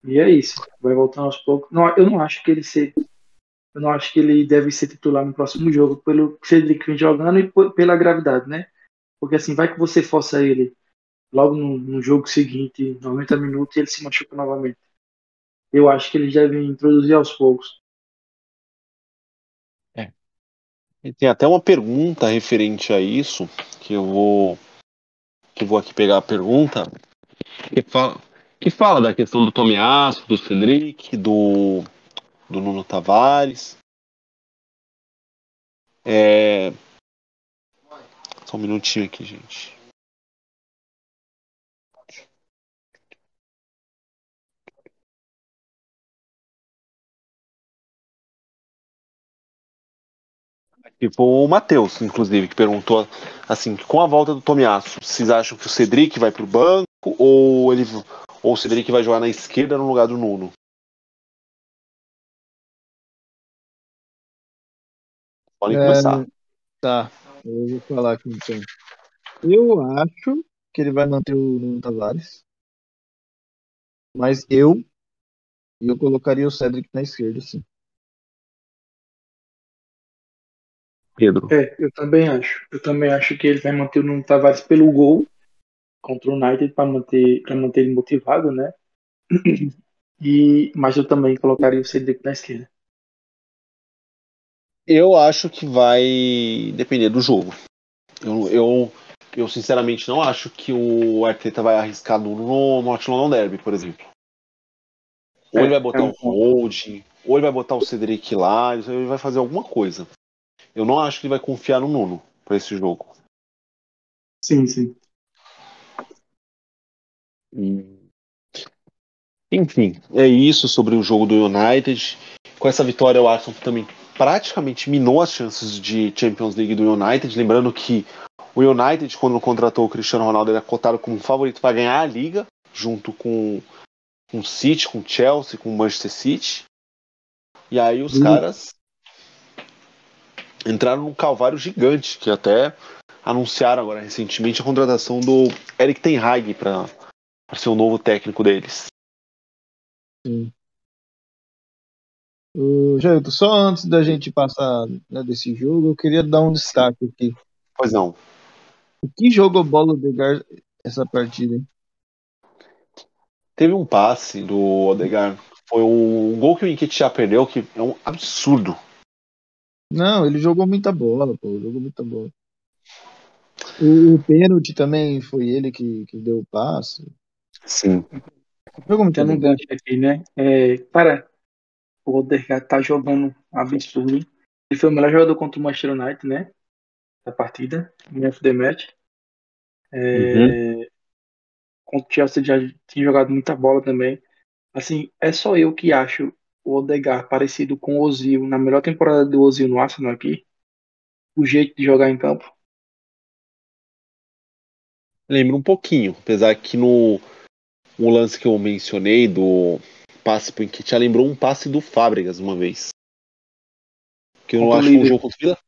S2: E é isso. Vai voltando aos poucos. Não, eu não acho que ele se. Eu não acho que ele deve ser titular no próximo jogo, pelo Cedric vem jogando e pela gravidade, né? Porque assim, vai que você força ele logo no, no jogo seguinte, 90 minutos, e ele se machuca novamente. Eu acho que eles devem introduzir aos poucos.
S1: E Tem até uma pergunta referente a isso, que eu vou que vou aqui pegar a pergunta, que fala, que fala da questão do Tomiasso, do Cedric, do, do Nuno Tavares. É... Só um minutinho aqui, gente. Foi o Matheus, inclusive, que perguntou assim, com a volta do Tomiasso, vocês acham que o Cedric vai pro banco ou ele ou o Cedric vai jogar na esquerda no lugar do Nuno? Podem
S3: É,
S1: começar.
S3: Tá, eu vou falar aqui então. Eu acho que ele vai manter o Nuno Tavares. Mas eu eu colocaria o Cedric na esquerda, sim.
S1: Pedro.
S2: É, eu também acho. Eu também acho que ele vai manter o Nuno Tavares pelo gol contra o United para manter, para manter ele motivado, né? E, mas eu também colocaria o Cedric na esquerda.
S1: Eu acho que vai depender do jogo. Eu, eu, eu sinceramente não acho que o Arteta vai arriscar Nuno no North London Derby, por exemplo. Ou ele vai botar
S2: é um
S1: um hold, ou ele vai botar o Cedric lá, ele vai fazer alguma coisa. Eu não acho que ele vai confiar no Nuno para esse jogo.
S2: Sim, sim.
S1: Enfim, é isso sobre o jogo do United. Com essa vitória, o Arsenal também praticamente minou as chances de Champions League do United. Lembrando que o United, quando contratou o Cristiano Ronaldo, era cotado como favorito para ganhar a liga, junto com com o City, com o Chelsea, com o Manchester City. E aí os
S3: Uhum.
S1: caras entraram num calvário gigante, que até anunciaram agora recentemente a contratação do Eric Ten Hag para ser o novo técnico deles.
S3: Sim. O Jailton, só antes da gente passar né, desse jogo, eu queria dar um destaque aqui.
S1: Pois não.
S3: O que jogou bola o Odegaard essa partida? hein?
S1: Teve um passe do Odegaard. Foi o gol que o Nketiah perdeu, que é um absurdo.
S3: Não, ele jogou muita bola, pô, jogou muita bola. O, o pênalti também foi ele que, que deu o passe.
S1: Sim.
S3: Jogou muita
S2: um gancho aqui, né? É, cara, o Odegaard tá jogando absurdo. hein? Ele foi o melhor jogador contra o Manchester United, né? Da partida, no of the match. É... Uhum. Contra o Chelsea já tinha jogado muita bola também. Assim, é só eu que acho o Odegar parecido com o Ozil na melhor temporada do Ozil no Arsenal aqui. O jeito de jogar em campo.
S1: Lembra um pouquinho, apesar que no o lance que eu mencionei do passe pro Enquetia lembrou um passe do Fábricas uma vez. Que eu não acho um jogo contra o Vila.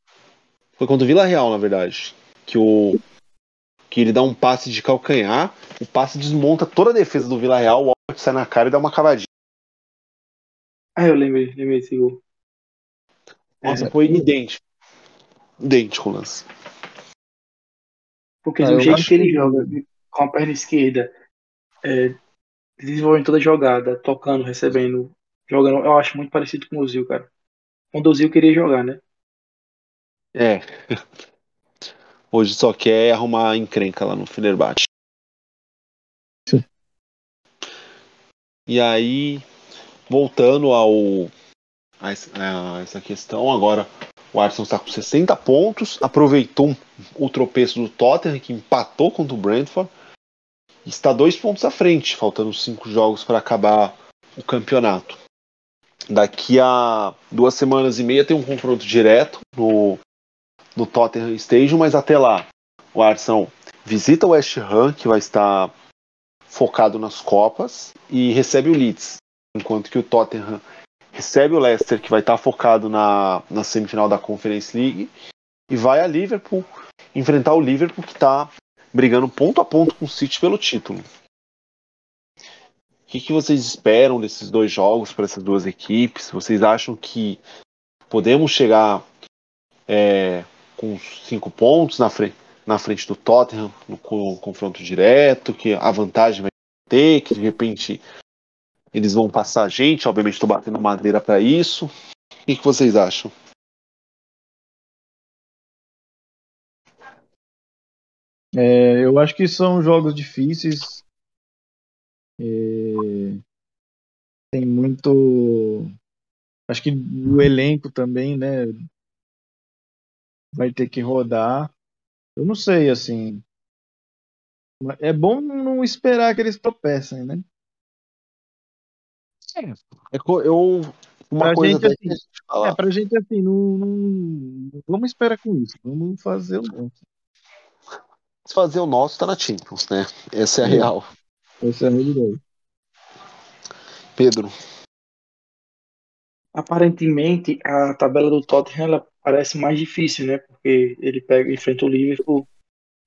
S1: Foi contra o Vila Real, na verdade. Que o. Que ele dá um passe de calcanhar, o passe desmonta toda a defesa do Vila Real, o Albert sai na cara e dá uma cavadinha.
S2: Ah, eu lembrei, lembrei desse gol.
S1: Nossa, é. foi idêntico. Idêntico o lance.
S2: Porque ah, do jeito que ele joga, com a perna esquerda, é, desenvolvendo toda a jogada, tocando, recebendo, jogando, eu acho muito parecido com o Zil, cara. Quando o Zil queria jogar, né?
S1: É. Hoje só quer arrumar encrenca lá no Fenerbahçe. E aí, voltando ao a essa questão, agora o Arsenal está com 60 pontos, aproveitou o tropeço do Tottenham, que empatou contra o Brentford, está dois pontos à frente, faltando cinco jogos para acabar o campeonato. Daqui a duas semanas e meia tem um confronto direto no, no Tottenham Stadium, mas até lá o Arsenal visita o West Ham, que vai estar focado nas Copas, e recebe o Leeds, enquanto que o Tottenham recebe o Leicester, que vai estar focado na, na semifinal da Conference League, e vai a Liverpool enfrentar o Liverpool, que está brigando ponto a ponto com o City pelo título. O que, que vocês esperam desses dois jogos para essas duas equipes? Vocês acham que podemos chegar é, com cinco pontos na frente, na frente do Tottenham no confronto direto? Que a vantagem vai ter? Que de repente eles vão passar a gente? Obviamente estou batendo madeira para isso. O que, vocês acham?
S3: É, eu acho que são jogos difíceis. É, tem muito. Acho que o elenco também, né? Vai ter que rodar. Eu não sei, assim. É bom não esperar que eles tropecem, né?
S1: É, eu, uma pra coisa
S3: gente, assim, é, pra gente assim, não, não, não, vamos esperar com isso, vamos fazer o nosso
S1: se fazer o nosso, tá na Champions, né? Essa é a real.
S3: Essa é a realidade.
S1: Pedro.
S2: Aparentemente, a tabela do Tottenham ela parece mais difícil, né? Porque ele pega, enfrenta o Liverpool,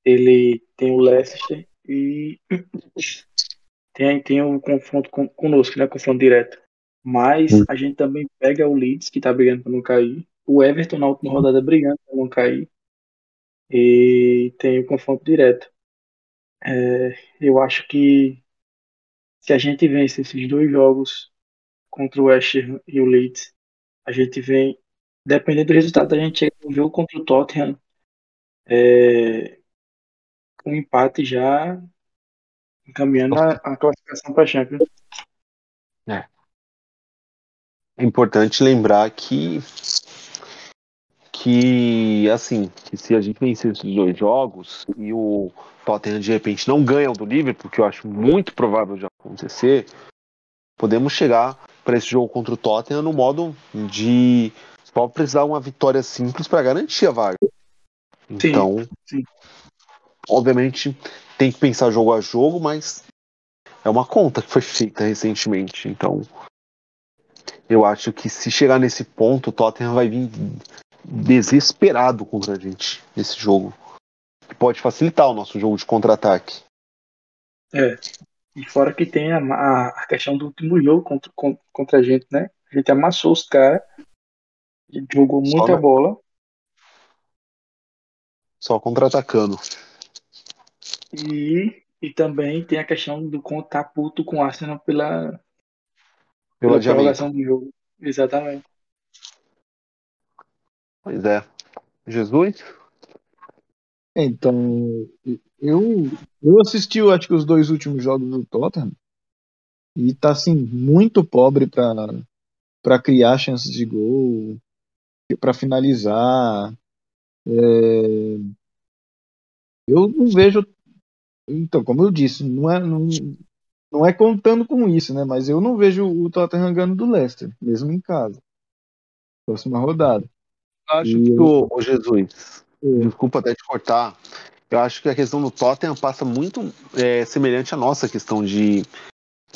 S2: ele tem o Leicester e tem, tem o confronto com, conosco, né? Confronto direto. Mas hum. a gente também pega o Leeds, que tá brigando para não cair. O Everton na última rodada brigando para não cair e tem o confronto direto. É, eu acho que se a gente vence esses dois jogos contra o West Ham e o Leeds, a gente vem, dependendo do resultado, a gente chega no jogo contra o Tottenham é, com um empate já encaminhando a, a classificação para a Champions.
S1: É. É importante lembrar que que, assim, que se a gente vencer esses dois jogos e o Tottenham de repente não ganha o do Liverpool, que eu acho muito provável de acontecer, podemos chegar para esse jogo contra o Tottenham no modo de só precisar uma vitória simples para garantir a vaga. Então, sim, sim. obviamente, tem que pensar jogo a jogo, mas é uma conta que foi feita recentemente. Então, eu acho que se chegar nesse ponto, o Tottenham vai vir desesperado contra a gente nesse jogo. Que pode facilitar o nosso jogo de contra-ataque.
S2: É. E fora que tem a, a, questão do último jogo contra, contra a gente, né? A gente amassou os caras. Jogou muita Só, bola.
S1: Só contra-atacando.
S2: E, e também tem a questão do contar puto com o Arsenal pela,
S1: pela prorrogação
S2: do jogo. Exatamente.
S1: Pois é. Jesus?
S3: Então, eu, eu assisti, acho que os dois últimos jogos do Tottenham e tá assim muito pobre para para criar chances de gol. para finalizar. É... Eu não vejo. Então, como eu disse, não é, não, não é contando com isso, né? Mas eu não vejo o Tottenham ganhando do Leicester, mesmo em casa. Próxima rodada.
S1: Eu acho e que o, o Jesus, é. desculpa até te cortar, eu acho que a questão do Tottenham passa muito é, semelhante à nossa questão de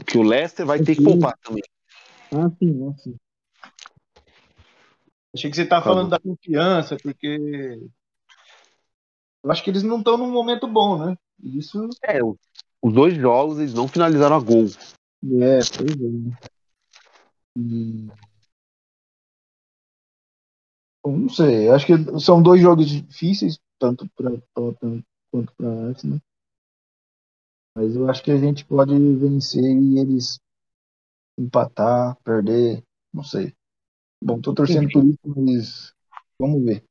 S1: que o Leicester vai ter que poupar também.
S3: Ah, sim, ah, sim. Achei que você estava tá falando da confiança, porque eu acho que eles não estão num momento bom, né? Isso.
S1: É, os dois jogos eles não finalizaram a gol.
S3: É, pois é. Hum. Não sei, acho que são dois jogos difíceis, tanto para Tottenham quanto para Arsenal. Mas eu acho que a gente pode vencer e eles empatar, perder, não sei. Bom, tô torcendo por isso, mas vamos ver.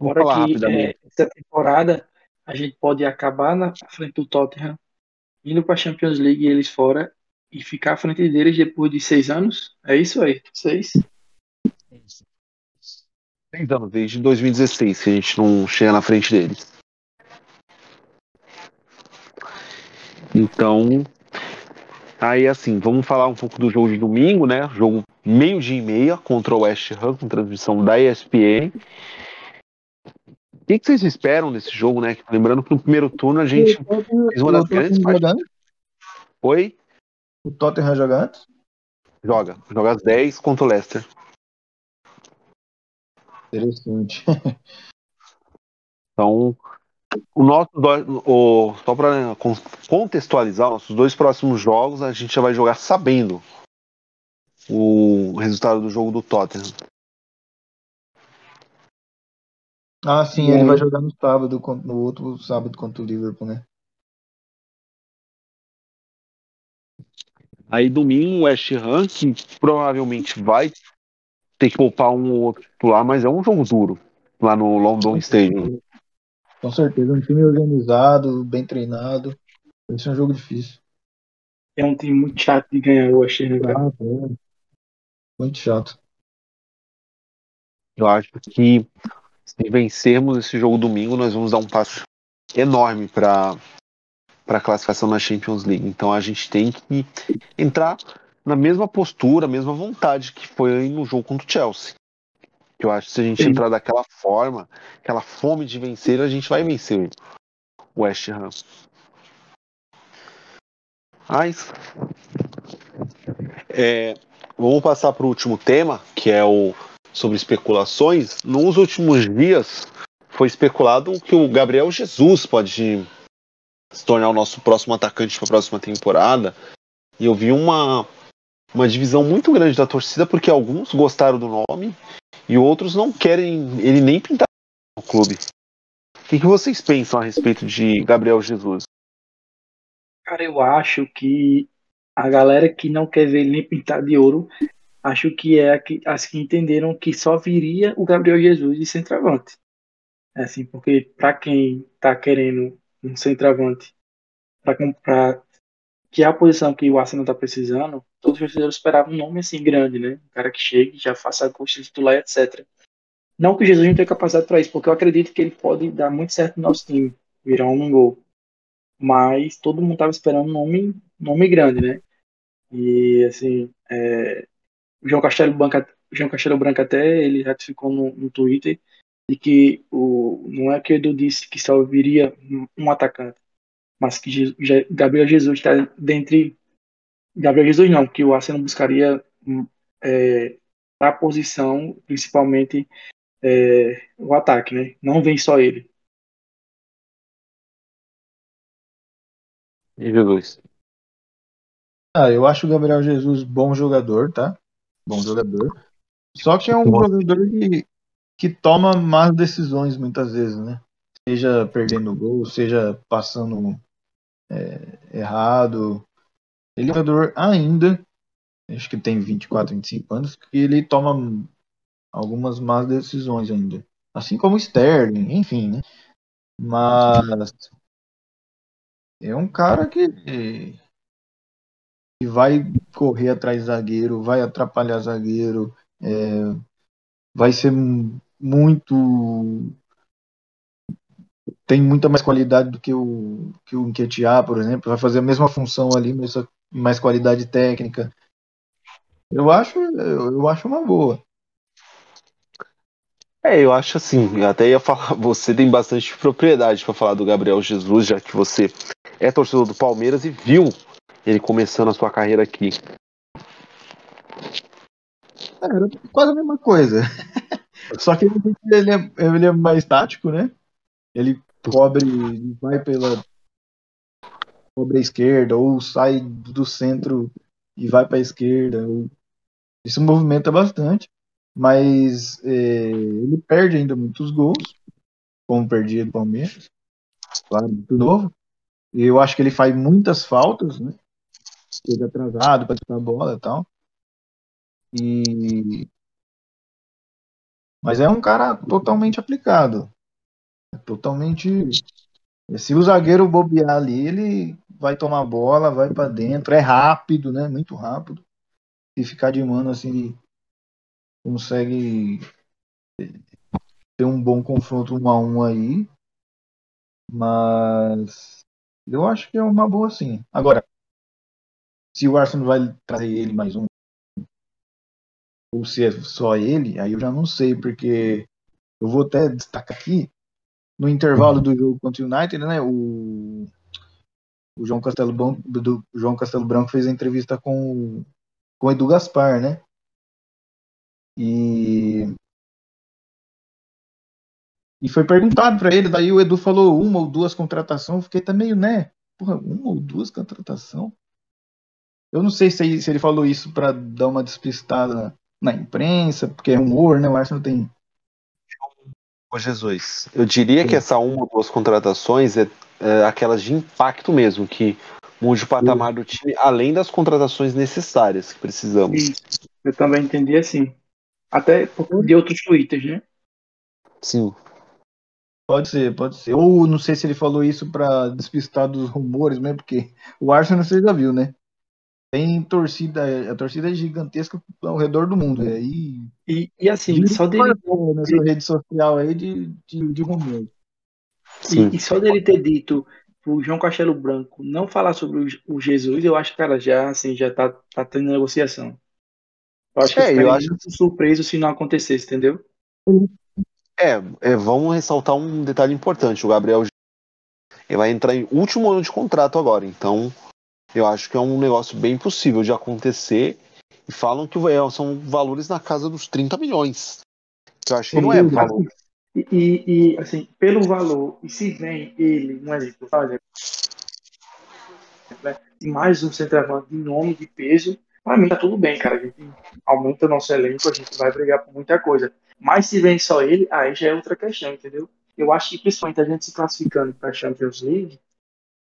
S2: Agora que é, essa temporada a gente pode acabar na frente do Tottenham, indo para a Champions League e eles fora, e ficar à frente deles depois de seis anos? É isso aí, seis?
S1: Seis anos, desde 2016 que a gente não chega na frente deles. Então, aí assim, vamos falar um pouco do jogo de domingo, né? Jogo meio dia e meia contra o West Ham, com transmissão da ESPN. O que, que, vocês esperam desse jogo, né? Lembrando que no primeiro turno a gente fez uma das grandes partidas. Oi?
S3: O Tottenham joga antes?
S1: Joga. Joga às 10 contra o Leicester.
S3: Interessante.
S1: então, o nosso, o, só para contextualizar, nossos dois próximos jogos a gente já vai jogar sabendo o resultado do jogo do Tottenham.
S3: Ah, sim, ele vai jogar no sábado, no outro sábado contra o Liverpool, né?
S1: Aí domingo o West Ham, que provavelmente vai ter que poupar um ou outro titular, mas é um jogo duro lá no London Stadium.
S3: Com certeza, um time organizado, bem treinado. Esse é um jogo difícil.
S2: É um time muito chato de ganhar o West Ham.
S3: Ah, é. Muito chato.
S1: Eu acho que se vencermos esse jogo domingo, nós vamos dar um passo enorme para para a classificação na Champions League. Então a gente tem que entrar na mesma postura, mesma vontade que foi no jogo contra o Chelsea. Eu acho que se a gente Sim. entrar daquela forma, aquela fome de vencer, a gente vai vencer o West Ham. Mas é, vamos passar para o último tema, que é o sobre especulações. Nos últimos dias foi especulado que o Gabriel Jesus pode se tornar o nosso próximo atacante para a próxima temporada. E eu vi uma uma divisão muito grande da torcida, porque alguns gostaram do nome e outros não querem ele nem pintar no clube. O que, que vocês pensam a respeito de Gabriel Jesus?
S2: Cara, eu acho que a galera que não quer ver ele nem pintar de ouro, acho que é as que entenderam que só viria o Gabriel Jesus de centroavante. É assim, porque para quem tá querendo um centroavante para comprar que é a posição que o Arsenal está precisando, todos os torcedores esperavam um nome assim grande, né? Um cara que chegue, já faça a custo titular, etc. Não que Jesus não tenha capacidade para isso, porque eu acredito que ele pode dar muito certo no nosso time, virar um gol. Mas todo mundo estava esperando um nome, nome grande, né? E assim, é, o João Castelo Branco, João Castelo Branco até ele ratificou no, no Twitter de que o, não é que o Edu disse que só viria um atacante, mas que Gabriel Jesus está dentre Gabriel Jesus não, que o Arsenal buscaria hum, é, a posição, principalmente é, o ataque, né? Não vem só ele.
S1: E Jesus?
S3: Ah, eu acho o Gabriel Jesus bom jogador, tá? Bom jogador. Só que é um jogador que, que toma más decisões muitas vezes, né? Seja perdendo gol, seja passando é, errado. Ele é um jogador ainda, acho que tem 24, 25 anos, que ele toma algumas más decisões ainda. Assim como o Sterling, enfim, né? Mas é um cara que, que vai correr atrás zagueiro, vai atrapalhar zagueiro. É, vai ser muito tem muita mais qualidade do que o que o Enquetear, por exemplo, vai fazer a mesma função ali, mas mais qualidade técnica. Eu acho, eu acho uma boa.
S1: É, eu acho assim, eu até ia falar, você tem bastante propriedade para falar do Gabriel Jesus, já que você é torcedor do Palmeiras e viu ele começando a sua carreira aqui.
S3: Era quase a mesma coisa. Só que ele é, ele é mais tático, né? Ele cobre, vai pela cobre a esquerda, ou sai do centro e vai para a esquerda. Ou... Isso movimenta bastante, mas é, ele perde ainda muitos gols, como perdia do Palmeiras, claro, muito novo. E eu acho que ele faz muitas faltas, né? Chega atrasado para disputar a bola e tal. E mas é um cara totalmente aplicado. Totalmente. Se o zagueiro bobear ali, ele vai tomar bola, vai para dentro. É rápido, né? Muito rápido. Se ficar de mano assim, consegue ter um bom confronto um a um aí. Mas eu acho que é uma boa sim. Agora, se o Arsenal vai trazer ele mais um, ou se é só ele, aí eu já não sei, porque eu vou até destacar aqui, no intervalo do jogo contra o United, né, o, o João Castelo Branco, do João Castelo Branco fez a entrevista com, com o Edu Gaspar, né? E e foi perguntado para ele, daí o Edu falou uma ou duas contratações, fiquei até meio, né? Porra, uma ou duas contratações? Eu não sei se, se ele falou isso para dar uma despistada na imprensa, porque é rumor, né? O Arsenal tem.
S1: Ô Jesus, eu diria Sim. que essa uma ou duas contratações é, é, aquelas de impacto mesmo, que mude o patamar Sim. do time, além das contratações necessárias que precisamos. Isso.
S2: Eu também entendi assim. Até de outros twitters, né?
S1: Sim.
S3: Pode ser, pode ser. Ou não sei se ele falou isso para despistar dos rumores mesmo, porque o Arsenal você já viu, né? Tem torcida, a torcida é gigantesca ao redor do mundo. É, e,
S2: e, e assim, só dele.
S3: Nessa de... rede social aí de, de, de Romeu.
S2: E, e, só dele ter dito o João Castelo Branco não falar sobre o, o Jesus, eu acho que, cara, já, assim, já tá, tá tendo negociação. Eu acho que é, eu acho surpreso se não acontecesse, entendeu?
S1: É, é, vamos ressaltar um detalhe importante. O Gabriel ele vai entrar em último ano de contrato agora, então eu acho que é um negócio bem possível de acontecer. E falam que são valores na casa dos 30 milhões. Que eu acho que não é valor.
S2: E, e, e, assim, pelo valor, e se vem ele, um exemplo, fazer né, mais um centroavante de nome, de peso, para mim tá tudo bem, cara. A gente aumenta nosso elenco, a gente vai brigar por muita coisa. Mas se vem só ele, aí já é outra questão, entendeu? Eu acho que principalmente a gente se classificando para a Champions League,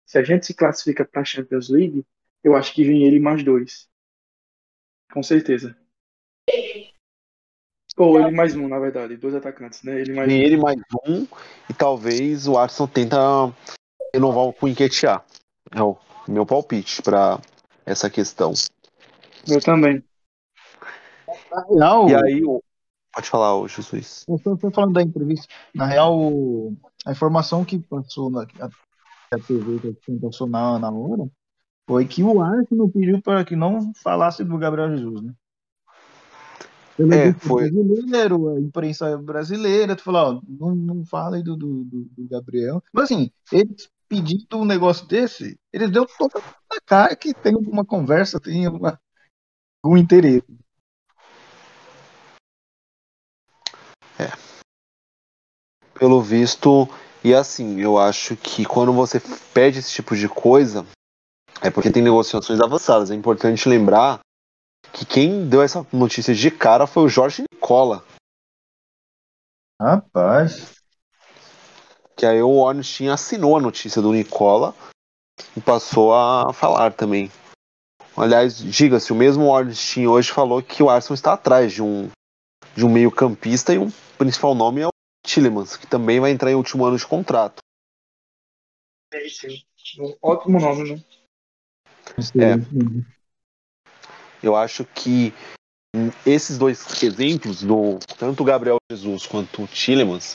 S2: se a gente se classifica para a Champions League, eu acho que vem ele mais dois. Com certeza. Ou ele mais um, na verdade. Dois atacantes, né? Ele mais
S1: vem um. ele mais um e talvez o Arsenal tenta renovar com o Enquetear. É o meu palpite para essa questão.
S2: Eu também.
S3: Na real,
S1: e aí, pode falar, o Jesus.
S3: Eu estou falando da entrevista. Na real, a informação que passou na, TV que passou na, na hora foi que o Arsenal pediu para que não falasse do Gabriel Jesus, né? Pelo é, foi. brasileiro, a imprensa brasileira, tu falou, ó, não, não fala do, do, do, Gabriel. Mas assim, eles pedindo um negócio desse, eles deu toda na cara que tem alguma conversa, tem alguma, algum interesse.
S1: É. Pelo visto, e assim, eu acho que quando você pede esse tipo de coisa, é porque tem negociações avançadas. É importante lembrar que quem deu essa notícia de cara foi o Jorge Nicola.
S3: Rapaz.
S1: Que aí o Ornstein assinou a notícia do Nicola e passou a falar também. Aliás, diga-se, o mesmo Ornstein hoje falou que o Arsenal está atrás de um, de um meio campista e o um principal nome é o Tillemans, que também vai entrar em último ano de contrato.
S2: É, sim. Um ótimo nome, né?
S1: É. Eu acho que esses dois exemplos, do tanto o Gabriel Jesus quanto o Tillemans,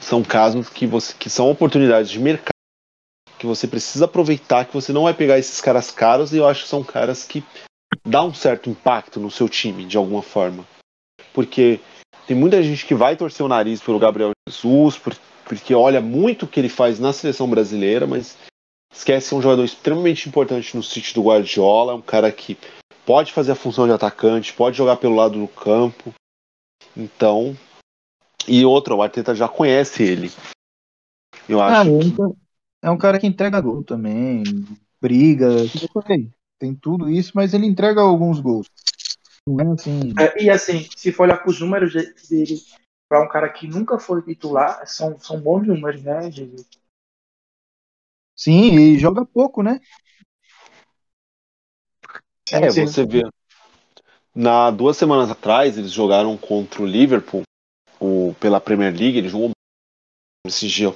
S1: são casos que, você, que são oportunidades de mercado que você precisa aproveitar, que você não vai pegar esses caras caros, e eu acho que são caras que dá um certo impacto no seu time, de alguma forma. Porque tem muita gente que vai torcer o nariz pelo Gabriel Jesus, porque olha muito o que ele faz na seleção brasileira, mas esquece que é um jogador extremamente importante no sítio do Guardiola, um cara que pode fazer a função de atacante, pode jogar pelo lado do campo. Então, e outra, o Arteta já conhece ele. Eu ah, acho que...
S3: é um cara que entrega gol também, briga, tem tudo isso, mas ele entrega alguns gols.
S4: Não é assim. É, e assim, se for olhar para os números dele, para um cara que nunca foi titular, são, são bons números, né, Jesus?
S3: Sim, e joga pouco, né?
S1: É, você vê. Na duas semanas atrás, eles jogaram contra o Liverpool o, pela Premier League, ele jogou esse dia.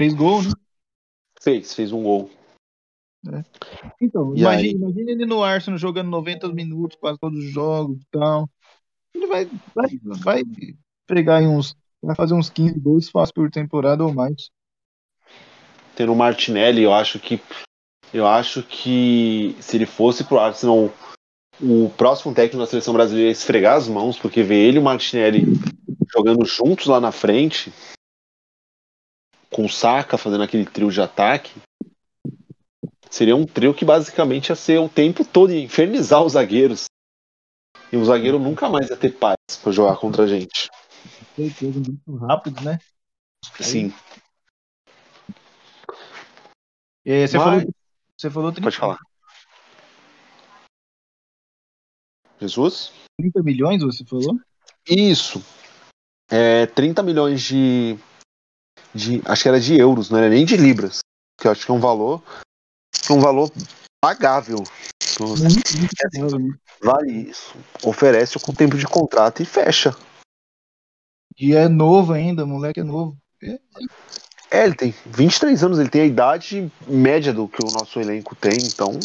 S3: Fez gol, né?
S1: Fez, fez um gol.
S3: É. Então, imagine, imagine, ele no Arsenal jogando 90 minutos, quase todos os jogos e tal. Ele vai, vai, vai pregar em uns. Vai fazer uns 15 gols fácil por temporada ou mais.
S1: Tendo o Martinelli, eu acho que. Eu acho que se ele fosse pro Arsenal, o próximo técnico da seleção brasileira ia esfregar as mãos, porque ver ele e o Martinelli jogando juntos lá na frente, com o Saka fazendo aquele trio de ataque, Seria um trio que basicamente ia ser o tempo todo ia infernizar os zagueiros. E o zagueiro nunca mais ia ter paz para jogar contra a gente.
S3: Muito rápido, né?
S1: Sim.
S3: Você, Mas... falou, você falou 30...
S1: Pode falar. Jesus?
S3: 30 milhões, você falou?
S1: Isso. É 30 milhões de, de. Acho que era de euros, não era nem de libras. Que eu acho que é um valor um valor pagável. Vale isso. Oferece com tempo de contrato e fecha.
S3: E é novo ainda, moleque é novo. É.
S1: é, ele tem 23 anos, ele tem a idade média do que o nosso elenco tem, então.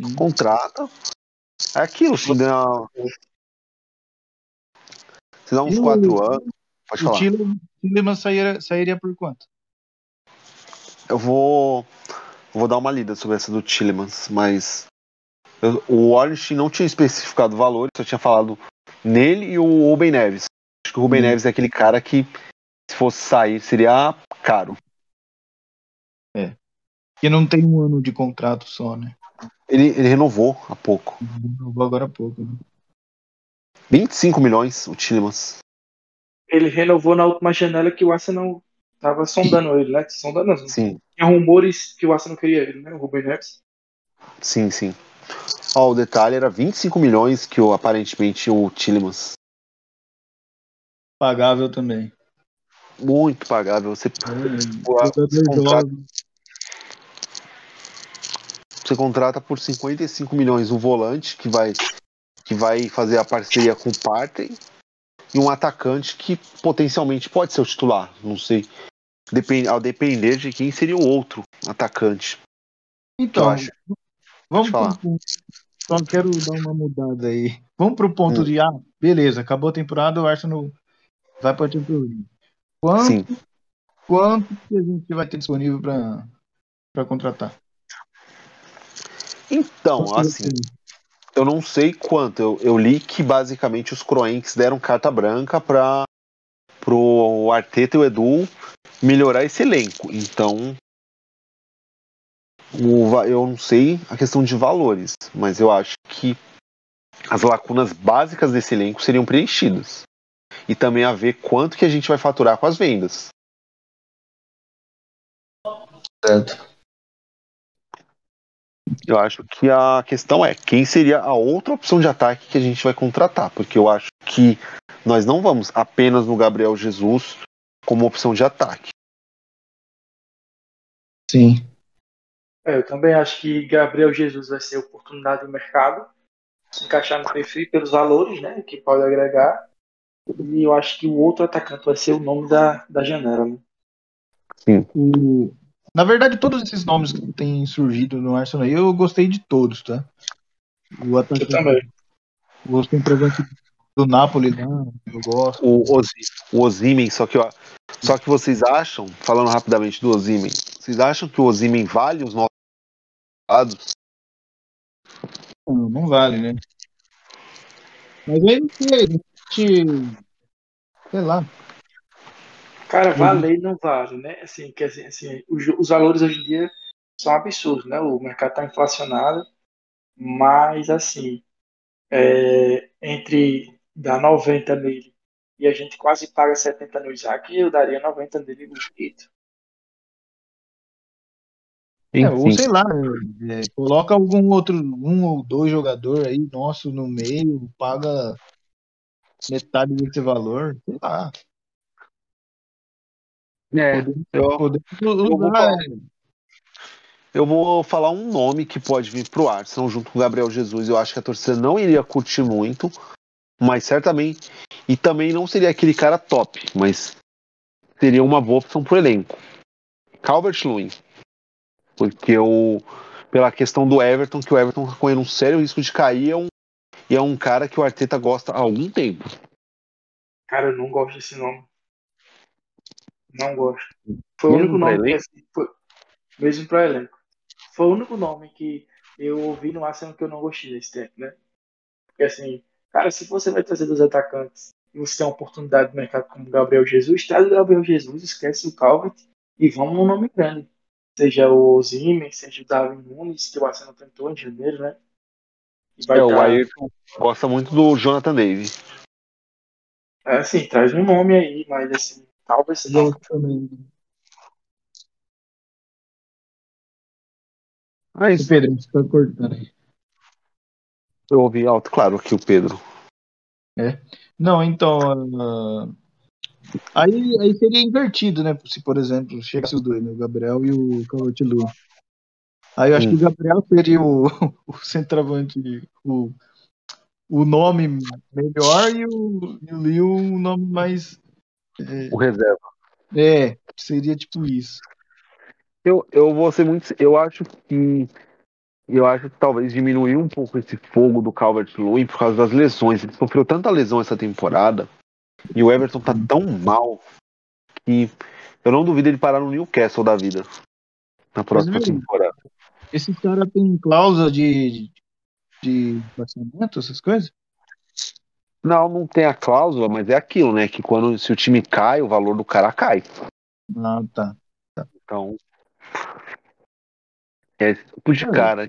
S1: Hum. Contrata. É aquilo, se dá. Se dá uns 4 anos. Pode falar. O
S3: Tillerman sairia, sairia por quanto?
S1: Eu vou. Vou dar uma lida sobre essa do Tillemans, mas eu, o Ornstein não tinha especificado valores, só tinha falado nele e o Rubem Neves. Acho que o Rubem hum. Neves é aquele cara que, se fosse sair, seria caro.
S3: É. Porque não tem um ano de contrato só, né?
S1: Ele, ele renovou há pouco.
S3: Renovou agora há pouco, né?
S1: 25 milhões, o Tillemans.
S4: Ele renovou na última janela que o Arsenal tava sondando ele, né? Sondando,
S1: Sim.
S4: Tinha rumores que o Arsenal queria ele, né? O Ruben Neves.
S1: Sim, sim. Ó, o detalhe era 25 milhões que o, aparentemente o Tillemans.
S3: Pagável também.
S1: Muito pagável. Você, você, contrata, você contrata por 55 milhões um volante que vai, que vai fazer a parceria com o Partey e um atacante que potencialmente pode ser o titular. Não sei depend, ao depender de quem seria o outro atacante.
S3: Então, acho. vamos falar. Pro, só quero dar uma mudada aí. Vamos para o ponto hum. de ah, beleza, acabou a temporada, o Arsenal vai para a temporada. Quanto, Sim. quanto que a gente vai ter disponível para contratar?
S1: Então, assim, eu não sei quanto. Eu, eu li que basicamente os Croenques deram carta branca para pro Arteta e o Edu melhorar esse elenco. Então, o, eu não sei a questão de valores, mas eu acho que as lacunas básicas desse elenco seriam preenchidas. E também a ver quanto que a gente vai faturar com as vendas. Certo. Eu acho que a questão é quem seria a outra opção de ataque que a gente vai contratar, porque eu acho que nós não vamos apenas no Gabriel Jesus como opção de ataque.
S3: Sim.
S4: É, eu também acho que Gabriel Jesus vai ser oportunidade de mercado, se encaixar no perfil pelos valores né, que pode agregar. E eu acho que o outro atacante vai ser o nome da, da janela. Né?
S3: Sim. O, Na verdade, todos esses nomes que têm surgido no Arsenal, eu gostei de todos, tá?
S2: O atacante, eu também.
S3: O centroavante do Napoli, né? Eu gosto.
S1: O, o Ozimen, só que, ó, só que vocês acham, falando rapidamente do Ozimen, vocês acham que o Ozimen vale os nossos lados?
S3: Não, não vale, né? Mas aí não sei, sei lá.
S2: Cara, valer não vale, né? Assim, quer dizer, assim, os, os valores hoje em dia são absurdos, né? O mercado está inflacionado, mas assim, é, entre dar 90 nele e a gente quase paga 70 no Isaac, eu daria 90 nele bonito.
S3: É, ou sei lá, é, coloca algum outro, um ou dois jogadores aí, nosso, no meio, paga metade desse valor, sei lá.
S1: É, eu, podemos eu, vou falar, eu vou falar um nome que pode vir pro Arsenal junto com o Gabriel Jesus. Eu acho que a torcida não iria curtir muito, mas certamente. E também não seria aquele cara top, mas seria uma boa opção pro elenco. Calvert Lewin. Porque o, pela questão do Everton, que o Everton tá correndo um sério risco de cair, é um, e é um cara que o Arteta gosta há algum tempo.
S2: Cara, eu não gosto desse nome. Não gosto. Foi mesmo o único nome que, assim, foi, mesmo para elenco. Foi o único nome que eu ouvi no Arsenal que eu não gostei desse tempo, né? Porque assim, cara, se você vai trazer dos atacantes e você tem uma oportunidade de mercado como Gabriel Jesus, traz o Gabriel Jesus, esquece o Calvert e vamos num nome grande. Seja o Zimmer, seja o Darwin Nunes, que o Arsenal tentou em janeiro, né?
S1: é, dar... o Ayrton gosta muito do Jonathan Davis.
S2: É, assim, traz um nome aí, mas assim, Talvez não. também.
S3: Ah, isso. O Pedro, você tá cortando aí.
S1: Eu ouvi alto, claro, que o Pedro.
S3: É. Não, então. Uh, aí, aí seria invertido, né? Se, por exemplo, chegasse os dois, né? o Gabriel e o Calvert-Lewin. Aí eu acho hum. que o Gabriel seria o, o centroavante, o, o nome melhor e o, e o o nome mais
S1: o reserva.
S3: É, seria tipo isso.
S1: Eu, eu vou ser muito. Eu acho que. Eu acho que talvez diminuir um pouco esse fogo do Calvert Lewin por causa das lesões. Ele sofreu tanta lesão essa temporada. E o Everton tá tão mal que eu não duvido ele parar no Newcastle da vida na próxima Mas, temporada.
S3: Esse cara tem cláusula de, de, de essas coisas?
S1: Não, não tem a cláusula, mas é aquilo, né? Que quando se o time cai, o valor do cara cai.
S3: Ah, tá.
S1: tá. Então. É tipo de cara.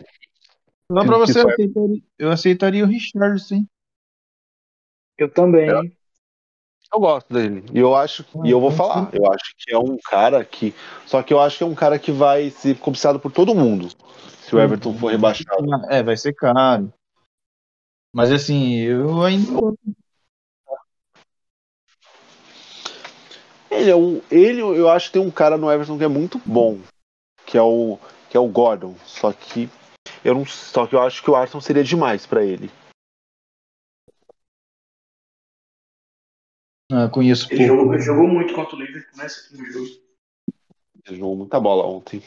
S3: Não, pra você, eu aceitaria, eu aceitaria o Richard, sim.
S2: Eu também. Eu,
S1: eu gosto dele. E eu acho. Ah, e eu vou falar. Eu acho que é um cara que. Só que eu acho que é um cara que vai ser cobiçado por todo mundo. Se o Everton for rebaixado.
S3: É, vai ser caro. Mas assim, eu ainda.
S1: Ele, é um, ele, eu acho que tem um cara no Everton que é muito bom, que é o, que é o Gordon. Só que eu não, só que eu acho que o Arsenal seria demais para ele.
S3: Ah, conheço
S2: ele. Jogou, ele jogou muito contra o Liverpool nesse né, jogo.
S1: Ele jogou muita bola ontem.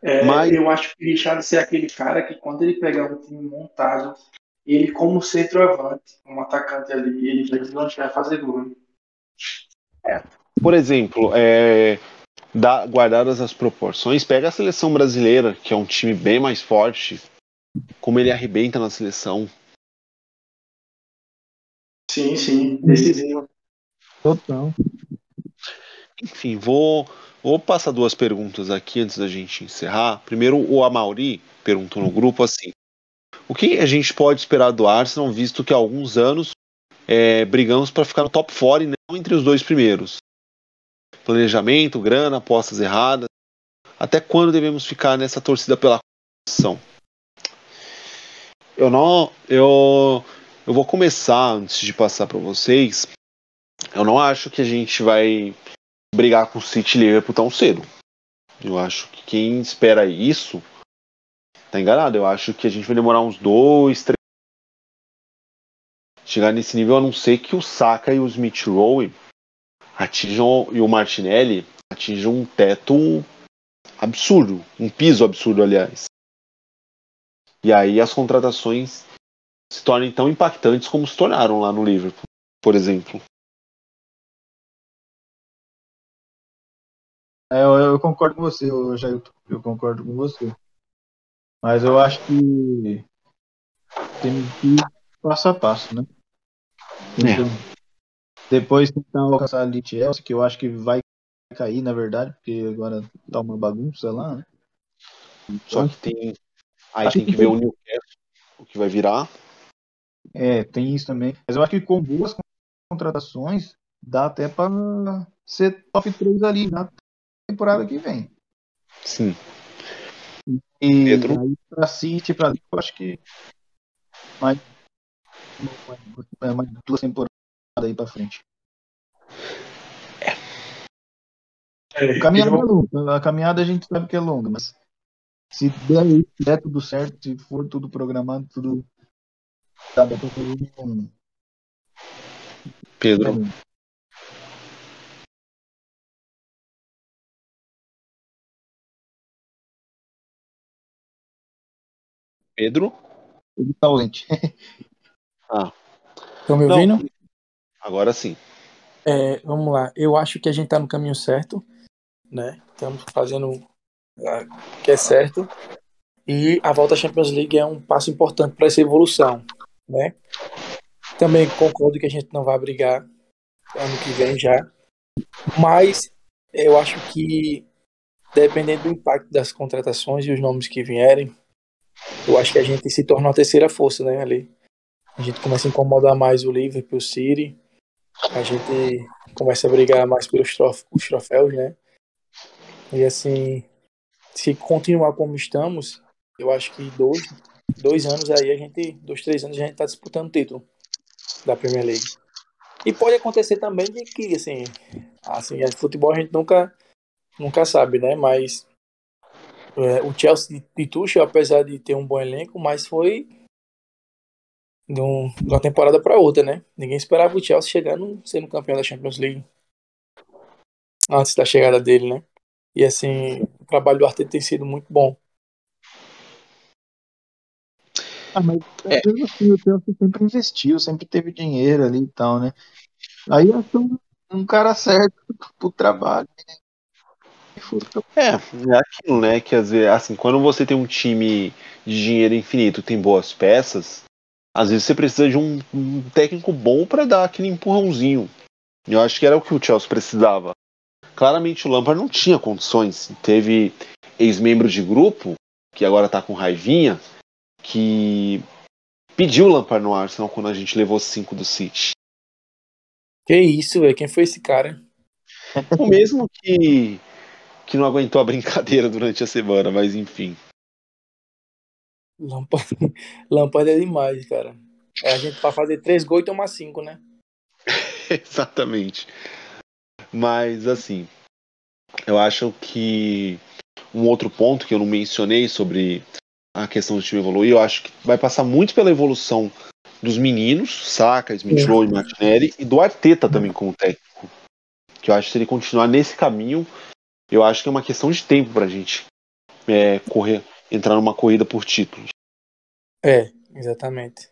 S2: É, Mas... Eu acho que o Richard é aquele cara que quando ele pegar um time montado, ele como centroavante, um atacante ali, ele vai, vai fazer gol.
S1: É. Por exemplo, é, da, guardadas as proporções, pega a seleção brasileira, que é um time bem mais forte, como ele arrebenta na seleção.
S2: Sim, sim, decisivo.
S3: Total.
S1: Enfim, vou Vou passar duas perguntas aqui antes da gente encerrar. Primeiro, o Amauri perguntou no grupo assim: o que a gente pode esperar do Arsenal, visto que há alguns anos é, brigamos para ficar no top 4 e não entre os dois primeiros? Planejamento, grana, apostas erradas. Até quando devemos ficar nessa torcida pela competição? Eu não, eu, eu vou começar antes de passar para vocês. Eu não acho que a gente vai brigar com o City Liverpool tão cedo. Eu acho que quem espera isso tá enganado. Eu acho que a gente vai demorar uns dois, três. Chegar nesse nível, a não ser que o Saka e o Smith Rowe atinjam e o Martinelli atinge um teto absurdo, um piso absurdo, aliás. E aí as contratações se tornem tão impactantes como se tornaram lá no Liverpool, por exemplo.
S3: É, eu, eu, concordo com você, eu, já, eu concordo com você. Mas eu acho que tem que ir passo a passo, né?
S1: É.
S3: Depois tentar alcançar a Chelsea, que eu acho que vai cair, na verdade, porque agora tá uma bagunça lá, né?
S1: Só que tem. Aí tem que, que ver o Newcastle, o que vai virar.
S3: É, tem isso também. Mas eu acho que com boas contratações, dá até para ser top 3 ali na temporada que vem.
S1: Sim.
S3: E Pedro? aí pra City, pra eu acho que mais, mais, mais duas temporadas aí pra frente. É. A caminhada é longa. A caminhada a gente sabe que é longa, mas se der, der tudo certo, se for tudo programado, tudo dá pra fazer um.
S1: Pedro. Pedro?
S3: Ele tá ausente.
S1: ah.
S2: Estão me ouvindo?
S1: Agora sim.
S2: É, vamos lá. Eu acho que a gente está no caminho certo, né? Estamos fazendo o que é certo. E a volta à Champions League é um passo importante para essa evolução, né? Também concordo que a gente não vai brigar ano que vem já. Mas eu acho que dependendo do impacto das contratações e os nomes que vierem, eu acho que a gente se torna uma terceira força, né, ali. A gente começa a incomodar mais o Liverpool, o City, a gente começa a brigar mais pelos trof troféus, né? E assim, se continuar como estamos, eu acho que dois, dois anos aí, a gente, dois, três anos, a gente tá disputando o título da Premier League. E pode acontecer também de que, assim, assim, futebol a gente nunca, nunca sabe, né? Mas é, o Chelsea de Tuchel, apesar de ter um bom elenco, mas foi de, um, de uma temporada para outra, né? Ninguém esperava o Chelsea chegando sendo campeão da Champions League antes da chegada dele, né? E assim, o trabalho do Arteta tem sido muito bom.
S3: Ah, mas é. assim, o Chelsea sempre investiu, sempre teve dinheiro ali e tal, né? Aí achou um, um cara certo pro trabalho. Né?
S1: É, é aquilo, né? Que às vezes, assim, quando você tem um time de dinheiro infinito, tem boas peças, às vezes você precisa de um, um técnico bom para dar aquele empurrãozinho. Eu acho que era o que o Chelsea precisava. Claramente o Lampard não tinha condições. Teve ex-membro de grupo, que agora tá com raivinha, que pediu o Lampard no Arsenal quando a gente levou cinco do City.
S2: Que isso, velho? Quem foi esse cara?
S1: O mesmo que que não aguentou a brincadeira durante a semana, mas enfim.
S2: Lampard, Lampard é demais, cara. É a gente pra fazer três gols e tomar cinco, né?
S1: Exatamente. Mas assim, eu acho que um outro ponto que eu não mencionei sobre a questão do time evoluir, eu acho que vai passar muito pela evolução dos meninos, Saka, Smith Rowe e Martinelli, e do Arteta também como técnico. Que eu acho que se ele continuar nesse caminho, eu acho que é uma questão de tempo pra gente é, correr, entrar numa corrida por títulos.
S2: É, exatamente.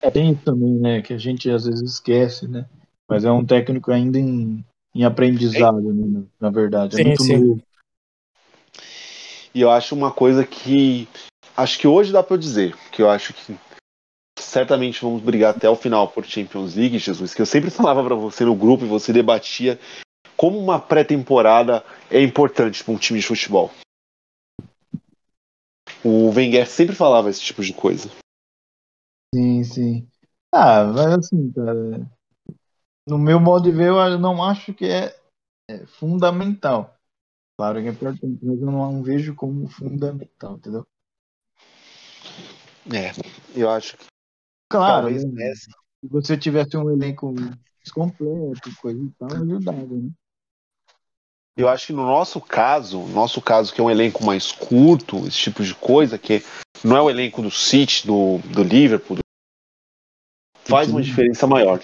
S3: É bem isso também, né? Que a gente às vezes esquece, né? Mas é um técnico ainda em, em aprendizado, né, na verdade. É sim, muito sim. novo.
S1: E eu acho uma coisa que. Acho que hoje dá pra eu dizer, que eu acho que certamente vamos brigar até o final por Champions League, Jesus, que eu sempre falava para você no grupo e você debatia como uma pré-temporada é importante para um time de futebol. O Wenger sempre falava esse tipo de coisa.
S3: Sim, sim. Ah, mas assim, cara, no meu modo de ver, eu não acho que é, é fundamental. Claro que é importante, mas eu não vejo como fundamental, entendeu?
S1: É, eu acho que.
S3: Claro, né? se você tivesse um elenco completo, coisa e tal, ajudava, né?
S1: Eu acho que no nosso caso, nosso caso que é um elenco mais curto, esse tipo de coisa, que não é o elenco do City, do, do Liverpool, faz uma diferença maior.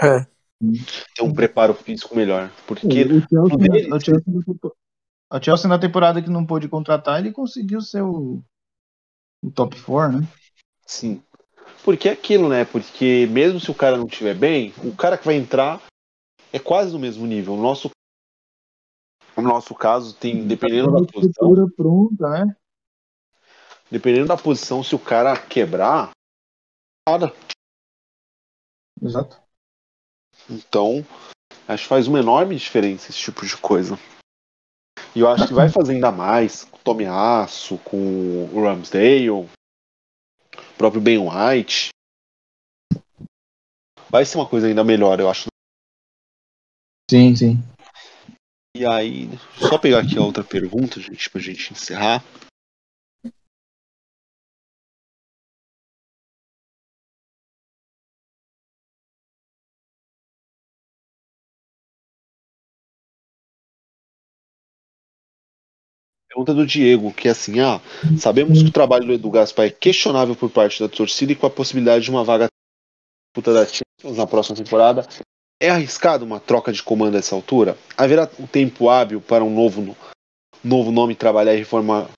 S2: É.
S1: ter um preparo físico melhor. Porque
S3: o Chelsea, o Chelsea, o Chelsea na temporada que não pôde contratar, ele conseguiu ser o, o top 4, né?
S1: Sim. Porque é aquilo, né? Porque mesmo se o cara não estiver bem, o cara que vai entrar é quase no mesmo nível. O nosso, no nosso caso, tem, dependendo da posição.
S3: pronta, né?
S1: Dependendo da posição, se o cara quebrar, nada.
S3: Exato.
S1: Então, acho que faz uma enorme diferença esse tipo de coisa. E eu acho que vai fazer ainda mais com o Tommy Aço, com o Ramsdale, o próprio Ben White. Vai ser uma coisa ainda melhor, eu acho.
S3: Sim, sim.
S1: E aí, só pegar aqui a outra pergunta, gente, pra gente encerrar. Pergunta do Diego, que é assim, ah, sabemos que o trabalho do Edu Gaspar é questionável por parte da torcida e com a possibilidade de uma vaga puta da Champions na próxima temporada. É arriscado uma troca de comando a essa altura? Haverá um tempo hábil para um novo, novo nome trabalhar e reformar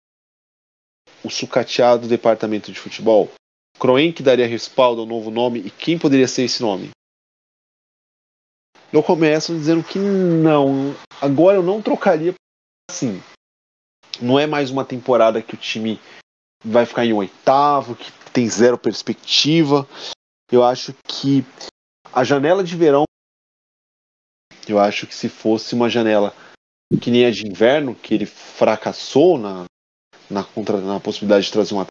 S1: o sucateado departamento de futebol? Kroenk daria respaldo ao novo nome e quem poderia ser esse nome? Eu começo dizendo que não. Agora eu não trocaria assim não é mais uma temporada que o time vai ficar em oitavo, que tem zero perspectiva. Eu acho que a janela de verão, eu acho que se fosse uma janela que nem a de inverno, que ele fracassou na, na, contra, na possibilidade de trazer uma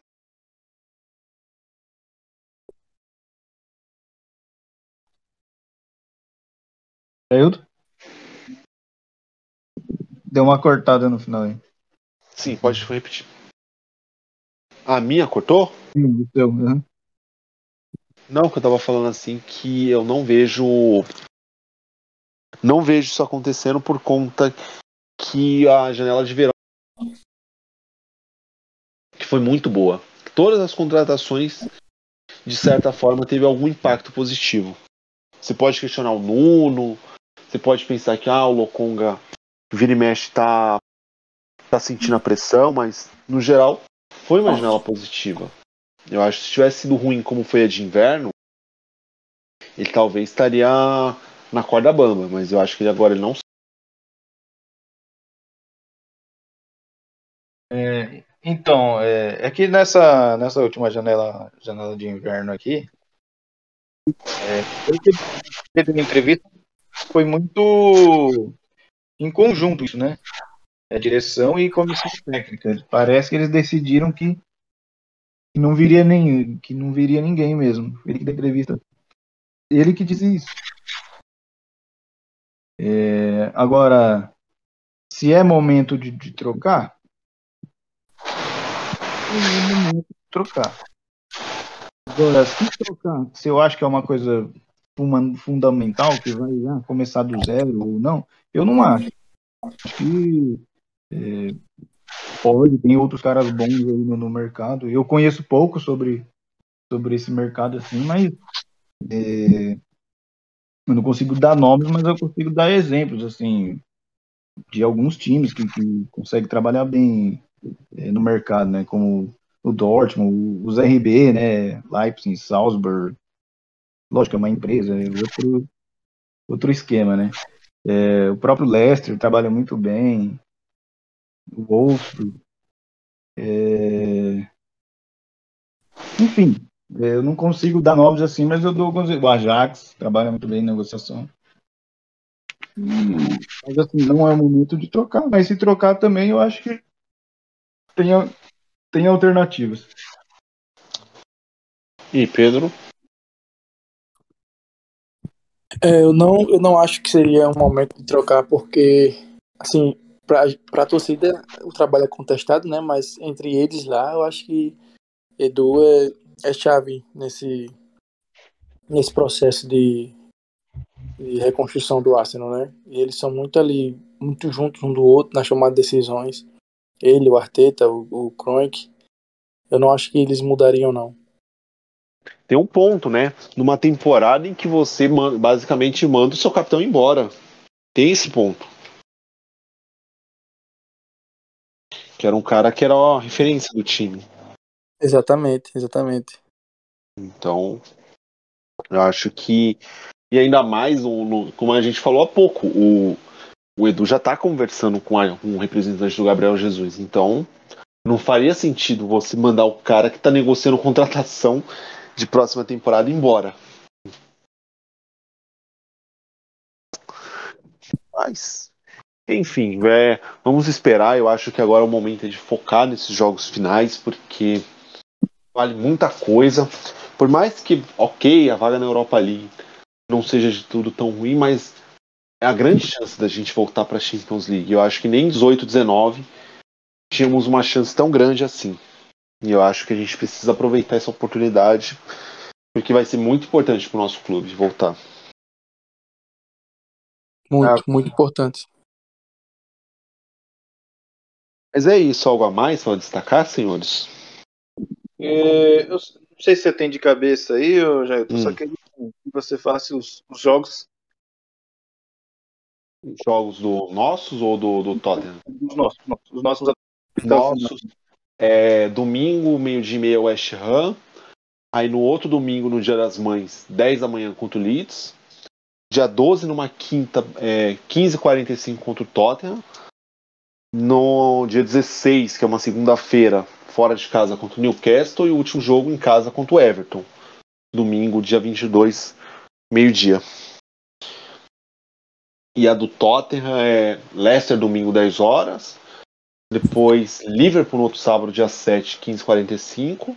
S3: Ailton? Deu uma cortada no final aí.
S1: Sim, pode repetir. A minha cortou?
S3: Sim, seu. Uhum.
S1: Não, que eu tava falando assim que eu não vejo. Não vejo isso acontecendo por conta que a janela de verão que foi muito boa. Todas as contratações, de certa forma, teve algum impacto positivo. Você pode questionar o Nuno, você pode pensar que ah, o Lokonga vira e mexe tá tá sentindo a pressão, mas no geral foi uma janela positiva. Eu acho que se tivesse sido ruim como foi a de inverno, ele talvez estaria na corda bamba, mas eu acho que agora ele não.
S3: É, então, é, é, que nessa, nessa última janela, janela de inverno aqui, é, teve uma entrevista foi muito em conjunto isso, né? é direção e comissão técnica. Parece que eles decidiram que, não viria nem que não viria ninguém mesmo. Ele que deu entrevista. Ele que disse isso. É, agora, se é momento de, de trocar, é momento de trocar. Agora, se trocar, se eu acho que é uma coisa fundamental que vai ah, começar do zero ou não, eu não acho. Acho que é, pode, tem outros caras bons aí no, no, mercado. Eu conheço pouco sobre, sobre esse mercado assim, mas é, eu não consigo dar nomes, mas eu consigo dar exemplos assim de alguns times que, que conseguem trabalhar bem é, no mercado, né? Como o Dortmund, os RB, né? Leipzig, Salzburg. Lógico, é uma empresa, é outro, outro esquema, né? É, o próprio Leicester trabalha muito bem o Wolf. É... Enfim, eu não consigo dar nomes assim, mas eu dou alguns. O Ajax trabalha muito bem em negociação. Mas assim, não é o momento de trocar, mas se trocar também eu acho que tem, tem alternativas.
S1: E Pedro?
S2: É, eu, não, eu não acho que seria um momento de trocar, porque assim, para a torcida o trabalho é contestado, né? Mas entre eles lá, eu acho que Edu é, é chave nesse, nesse processo de, de reconstrução do Arsenal, né? E eles são muito ali, muito juntos um do outro na chamada de decisões. Ele, o Arteta, o, o Kroenk. Eu não acho que eles mudariam, não.
S1: tem um ponto, né? Numa temporada em que você basicamente manda o seu capitão embora. Tem esse ponto. Que era um cara que era a referência do time.
S2: Exatamente, exatamente.
S1: Então, eu acho que. E ainda mais, como a gente falou há pouco, o, o Edu já está conversando com, a, com o representante do Gabriel Jesus. Então, não faria sentido você mandar o cara que está negociando contratação de próxima temporada embora. Mas, enfim, é, vamos esperar. Eu acho que agora é o momento de focar nesses jogos finais, porque vale muita coisa. Por mais que, ok, a vaga na Europa League não seja de tudo tão ruim, mas é a grande chance da gente voltar para a Champions League. Eu acho que nem 18, 19 tínhamos uma chance tão grande assim. E eu acho que a gente precisa aproveitar essa oportunidade, porque vai ser muito importante para o nosso clube voltar.
S2: Muito, ah, muito importante.
S1: Mas é isso, algo a mais para destacar, senhores?
S3: É, eu não sei se você tem de cabeça aí, eu já hum. só que você faça os, os jogos.
S1: Jogos do nossos ou do, do Tottenham?
S3: Os nossos, os nossos
S1: nossos. É, domingo, meio-dia e meia, West Ham. Aí no outro domingo, no Dia das Mães, 10 da manhã contra o Leeds. Dia 12, numa quinta, é, 15h45 contra o Tottenham. No dia 16, que é uma segunda-feira, fora de casa contra o Newcastle. E o último jogo em casa contra o Everton. Domingo, dia 22, meio-dia. E a do Tottenham é Leicester, domingo, 10 horas. Depois Liverpool no outro sábado, dia 7, 15h45.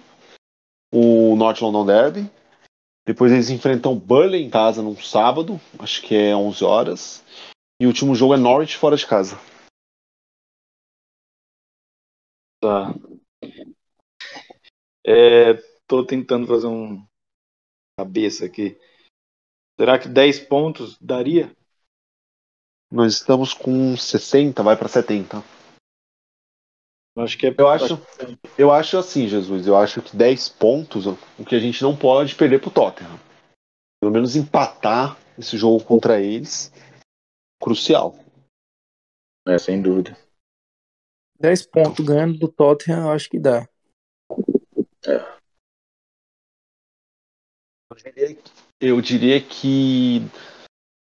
S1: O North London Derby. Depois eles enfrentam Burnley em casa num sábado, acho que é 11 horas. E o último jogo é Norwich fora de casa.
S3: Tá. É, tô tentando fazer um cabeça aqui. Será que 10 pontos daria?
S1: Nós estamos com 60, vai para 70.
S3: Acho que é.
S1: Eu acho, eu acho assim, Jesus. Eu acho que 10 pontos, o que a gente não pode perder pro Tottenham. Pelo menos empatar esse jogo contra eles. Crucial.
S3: É, sem dúvida.
S2: 10 pontos ganhando do Tottenham, eu acho que dá.
S1: É. Eu diria que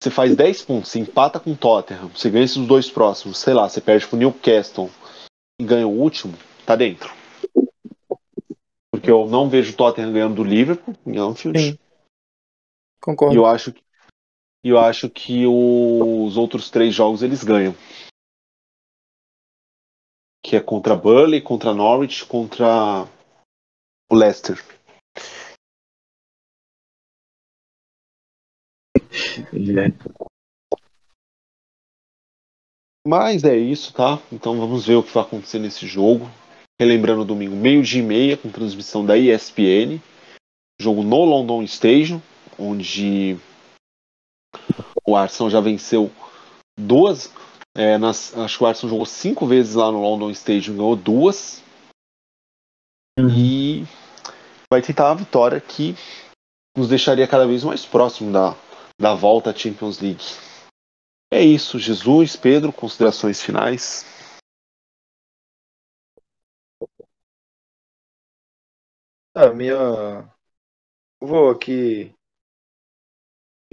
S1: você faz 10 pontos, você empata com o Tottenham, você ganha esses dois próximos, sei lá, você perde pro Newcastle e ganha o último, tá dentro. Porque eu não vejo o Tottenham ganhando do Liverpool em Anfield. Sim.
S2: Concordo.
S1: E eu acho que, eu acho que os outros três jogos eles ganham. Que é contra Burley, contra Norwich, contra o Leicester. É. Mas é isso, tá? Então vamos ver o que vai acontecer nesse jogo. Relembrando domingo, meio-dia e meia, com transmissão da ESPN. Jogo no London Stadium, onde o Arsenal já venceu duas. É, nas, acho que o Arsenal jogou cinco vezes lá no London Stadium, ganhou duas. Uhum. E vai tentar a vitória que nos deixaria cada vez mais próximo da, da volta à Champions League. É isso, Jesus, Pedro, considerações finais.
S3: A minha. Vou aqui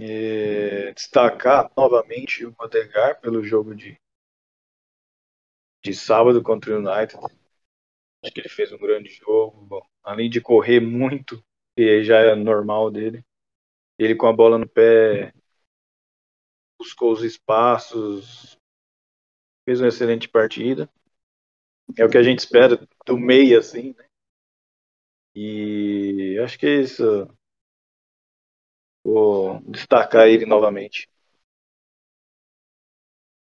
S3: é, destacar novamente o Odegaard pelo jogo de, de sábado contra o United. Acho que ele fez um grande jogo. Bom, além de correr muito, que já é normal dele, ele com a bola no pé buscou os espaços, fez uma excelente partida. É o que a gente espera do meio, assim, né? E acho que é isso. Vou destacar ele novamente.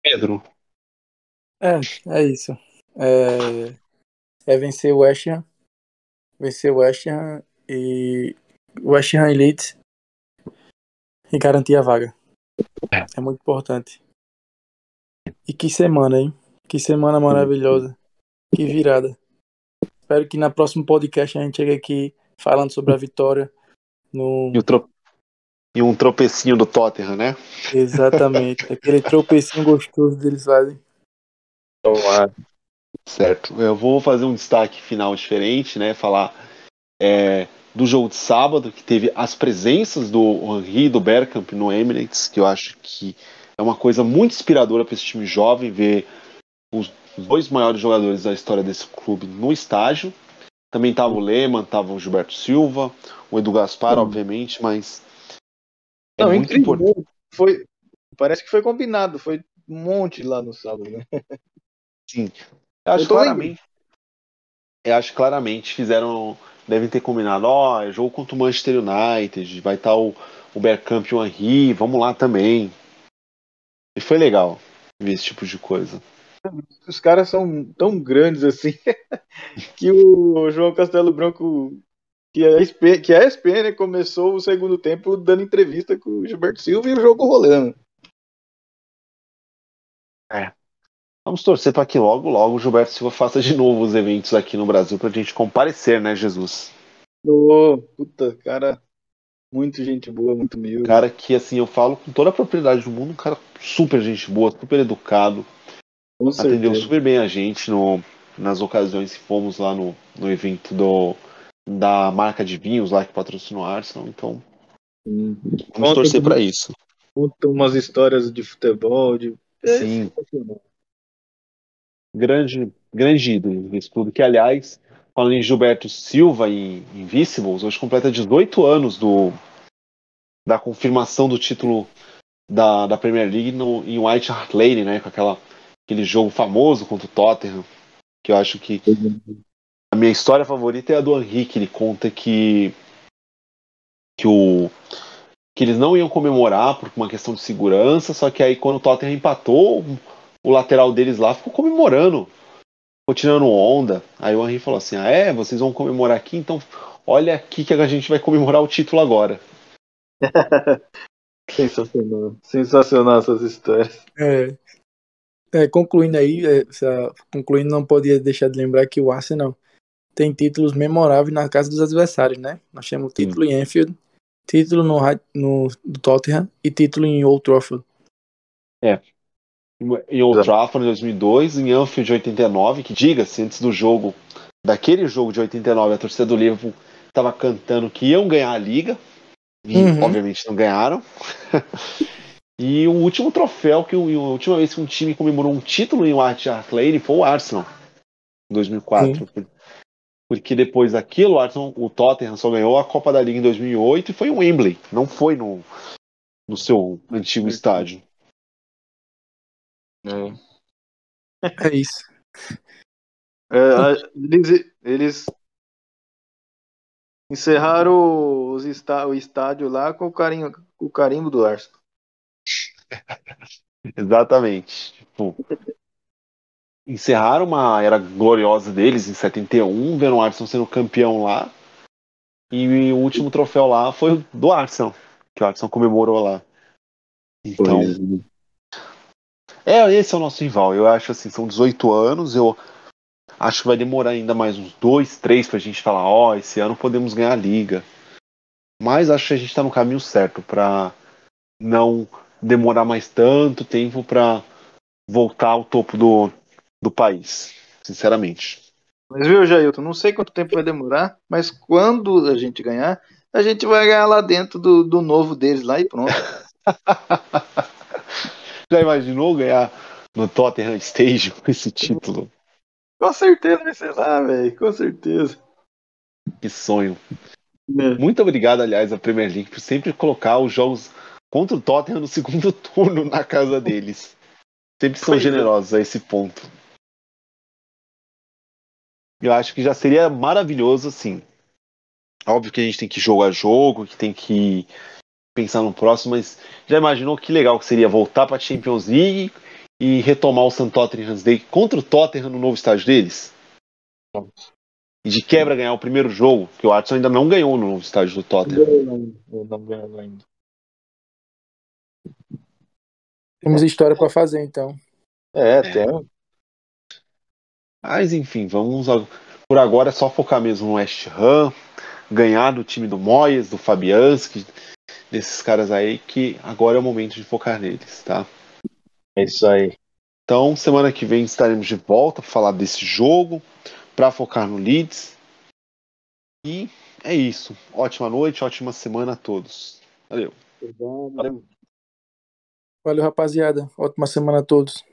S1: Pedro.
S2: É, é isso. É, é vencer o West Ham. Vencer o West Ham e o West Ham Elite e garantir a vaga. É. é muito importante. E que semana, hein? Que semana maravilhosa. Que virada. Espero que na próximo podcast a gente chegue aqui falando sobre a vitória No...
S1: E, tro... e, um tropecinho do Tottenham, né?
S2: Exatamente. Aquele tropecinho gostoso deles fazem.
S1: Certo. Eu vou fazer um destaque final diferente, né? Falar é, do jogo de sábado, que teve as presenças do Henri e do Bergkamp no Emirates, que eu acho que é uma coisa muito inspiradora para esse time jovem ver os dois maiores jogadores da história desse clube no estágio. Também estava o Lehmann, estava o Gilberto Silva, o Edu Gaspar, obviamente, mas
S3: é Não, muito importante. Foi, parece que foi combinado, foi um monte lá no sábado, né?
S1: Sim. Eu acho eu claramente. Eu acho claramente fizeram. Devem ter combinado, ó, oh, jogo contra o Manchester United, vai estar tá o, o Bergkamp e o Henry, vamos lá também. E foi legal ver esse tipo de coisa.
S3: Os caras são tão grandes assim que o João Castelo Branco, que é a SP, que é a SP né, começou o segundo tempo dando entrevista com o Gilberto Silva e o jogo rolando.
S1: É. Vamos torcer para que logo, logo o Gilberto Silva faça de novo os eventos aqui no Brasil para a gente comparecer, né, Jesus?
S3: Ô, oh, puta, cara, muito gente boa, muito meu.
S1: Cara que, assim, eu falo com toda a propriedade do mundo, um cara super gente boa, super educado. Com atendeu certeza. super bem a gente no, nas ocasiões que fomos lá no, no evento do, da marca de vinhos lá que patrocinou a Arsenal. Então, vamos Conta torcer para isso.
S3: Conta umas histórias de futebol, de
S1: é Sim. Grande, grande ídolo desse clube, que aliás, falando em Gilberto Silva e Invisibles, hoje completa 18 anos do, da confirmação do título da, da Premier League no, em White Hart Lane, né? Com aquela, aquele jogo famoso contra o Tottenham, que eu acho que a minha história favorita é a do Henrique, ele conta que que o que eles não iam comemorar por uma questão de segurança, só que aí quando o Tottenham empatou, o lateral deles lá ficou comemorando, ficou tirando onda. Aí o Henry falou assim: Ah, é? Vocês vão comemorar aqui? Então olha aqui que a gente vai comemorar o título agora.
S3: Sensacional. Sensacional essas histórias.
S2: É. é concluindo aí, é, essa, concluindo, não podia deixar de lembrar que o Arsenal tem títulos memoráveis na casa dos adversários, né? Nós temos título Sim. em Enfield, título no, no Tottenham e título em Old Trafford.
S1: É. Em Old Trafford em 2002, em Anfield de 89, que diga-se, antes do jogo, daquele jogo de 89, a torcida do Liverpool estava cantando que iam ganhar a liga, e uhum. obviamente não ganharam. e o último troféu, que a última vez que um time comemorou um título em White Hart Lane foi o Arsenal, em 2004. Sim porque depois daquilo, o, Arsenal, o Tottenham só ganhou a Copa da Liga em 2008 e foi o Wembley, não foi no, no seu antigo estádio.
S2: É, é isso.
S3: É, eles, eles encerraram os está, o estádio lá com o, carinho, com o carimbo do Arsenal.
S1: Exatamente. Tipo, encerraram uma era gloriosa deles em 71, vendo o Arsenal sendo campeão lá. E o último troféu lá foi do Arsenal, que o Arsenal comemorou lá. Então. É, esse é o nosso rival. Eu acho assim, são 18 anos. Eu acho que vai demorar ainda mais uns dois, três pra gente falar, ó, oh, esse ano podemos ganhar a liga. Mas acho que a gente tá no caminho certo para não demorar mais tanto tempo para voltar ao topo do, do país, sinceramente.
S3: Mas viu, Jailton, não sei quanto tempo vai demorar, mas quando a gente ganhar, a gente vai ganhar lá dentro do, do novo deles lá e pronto.
S1: Já imaginou ganhar no Tottenham Stadium esse título?
S3: Com certeza vai ser lá, velho, com certeza.
S1: Que sonho. É. Muito obrigado, aliás, à Premier League por sempre colocar os jogos contra o Tottenham no segundo turno na casa deles. Sempre são é. generosos a esse ponto. Eu acho que já seria maravilhoso, assim. Óbvio que a gente tem que jogar jogo, que tem que pensar no próximo, mas já imaginou que legal que seria voltar para a Champions League e retomar o St. Tottenham's Day contra o Tottenham no novo estádio deles? E de quebra ganhar o primeiro jogo, que o Arsenal ainda não ganhou no novo estádio do Tottenham.
S3: Não, não ganhou ainda.
S2: Temos história para fazer então.
S3: É, tem.
S1: Mas enfim, vamos. Por agora é só focar mesmo no West Ham. ganhar do time do Moyes, do Fabianski, desses caras aí, que agora é o momento de focar neles, tá?
S5: É isso aí.
S1: Então, semana que vem estaremos de volta para falar desse jogo, para focar no Leeds. E é isso. Ótima noite, ótima semana a todos. Valeu.
S2: Valeu, rapaziada. Ótima semana a todos.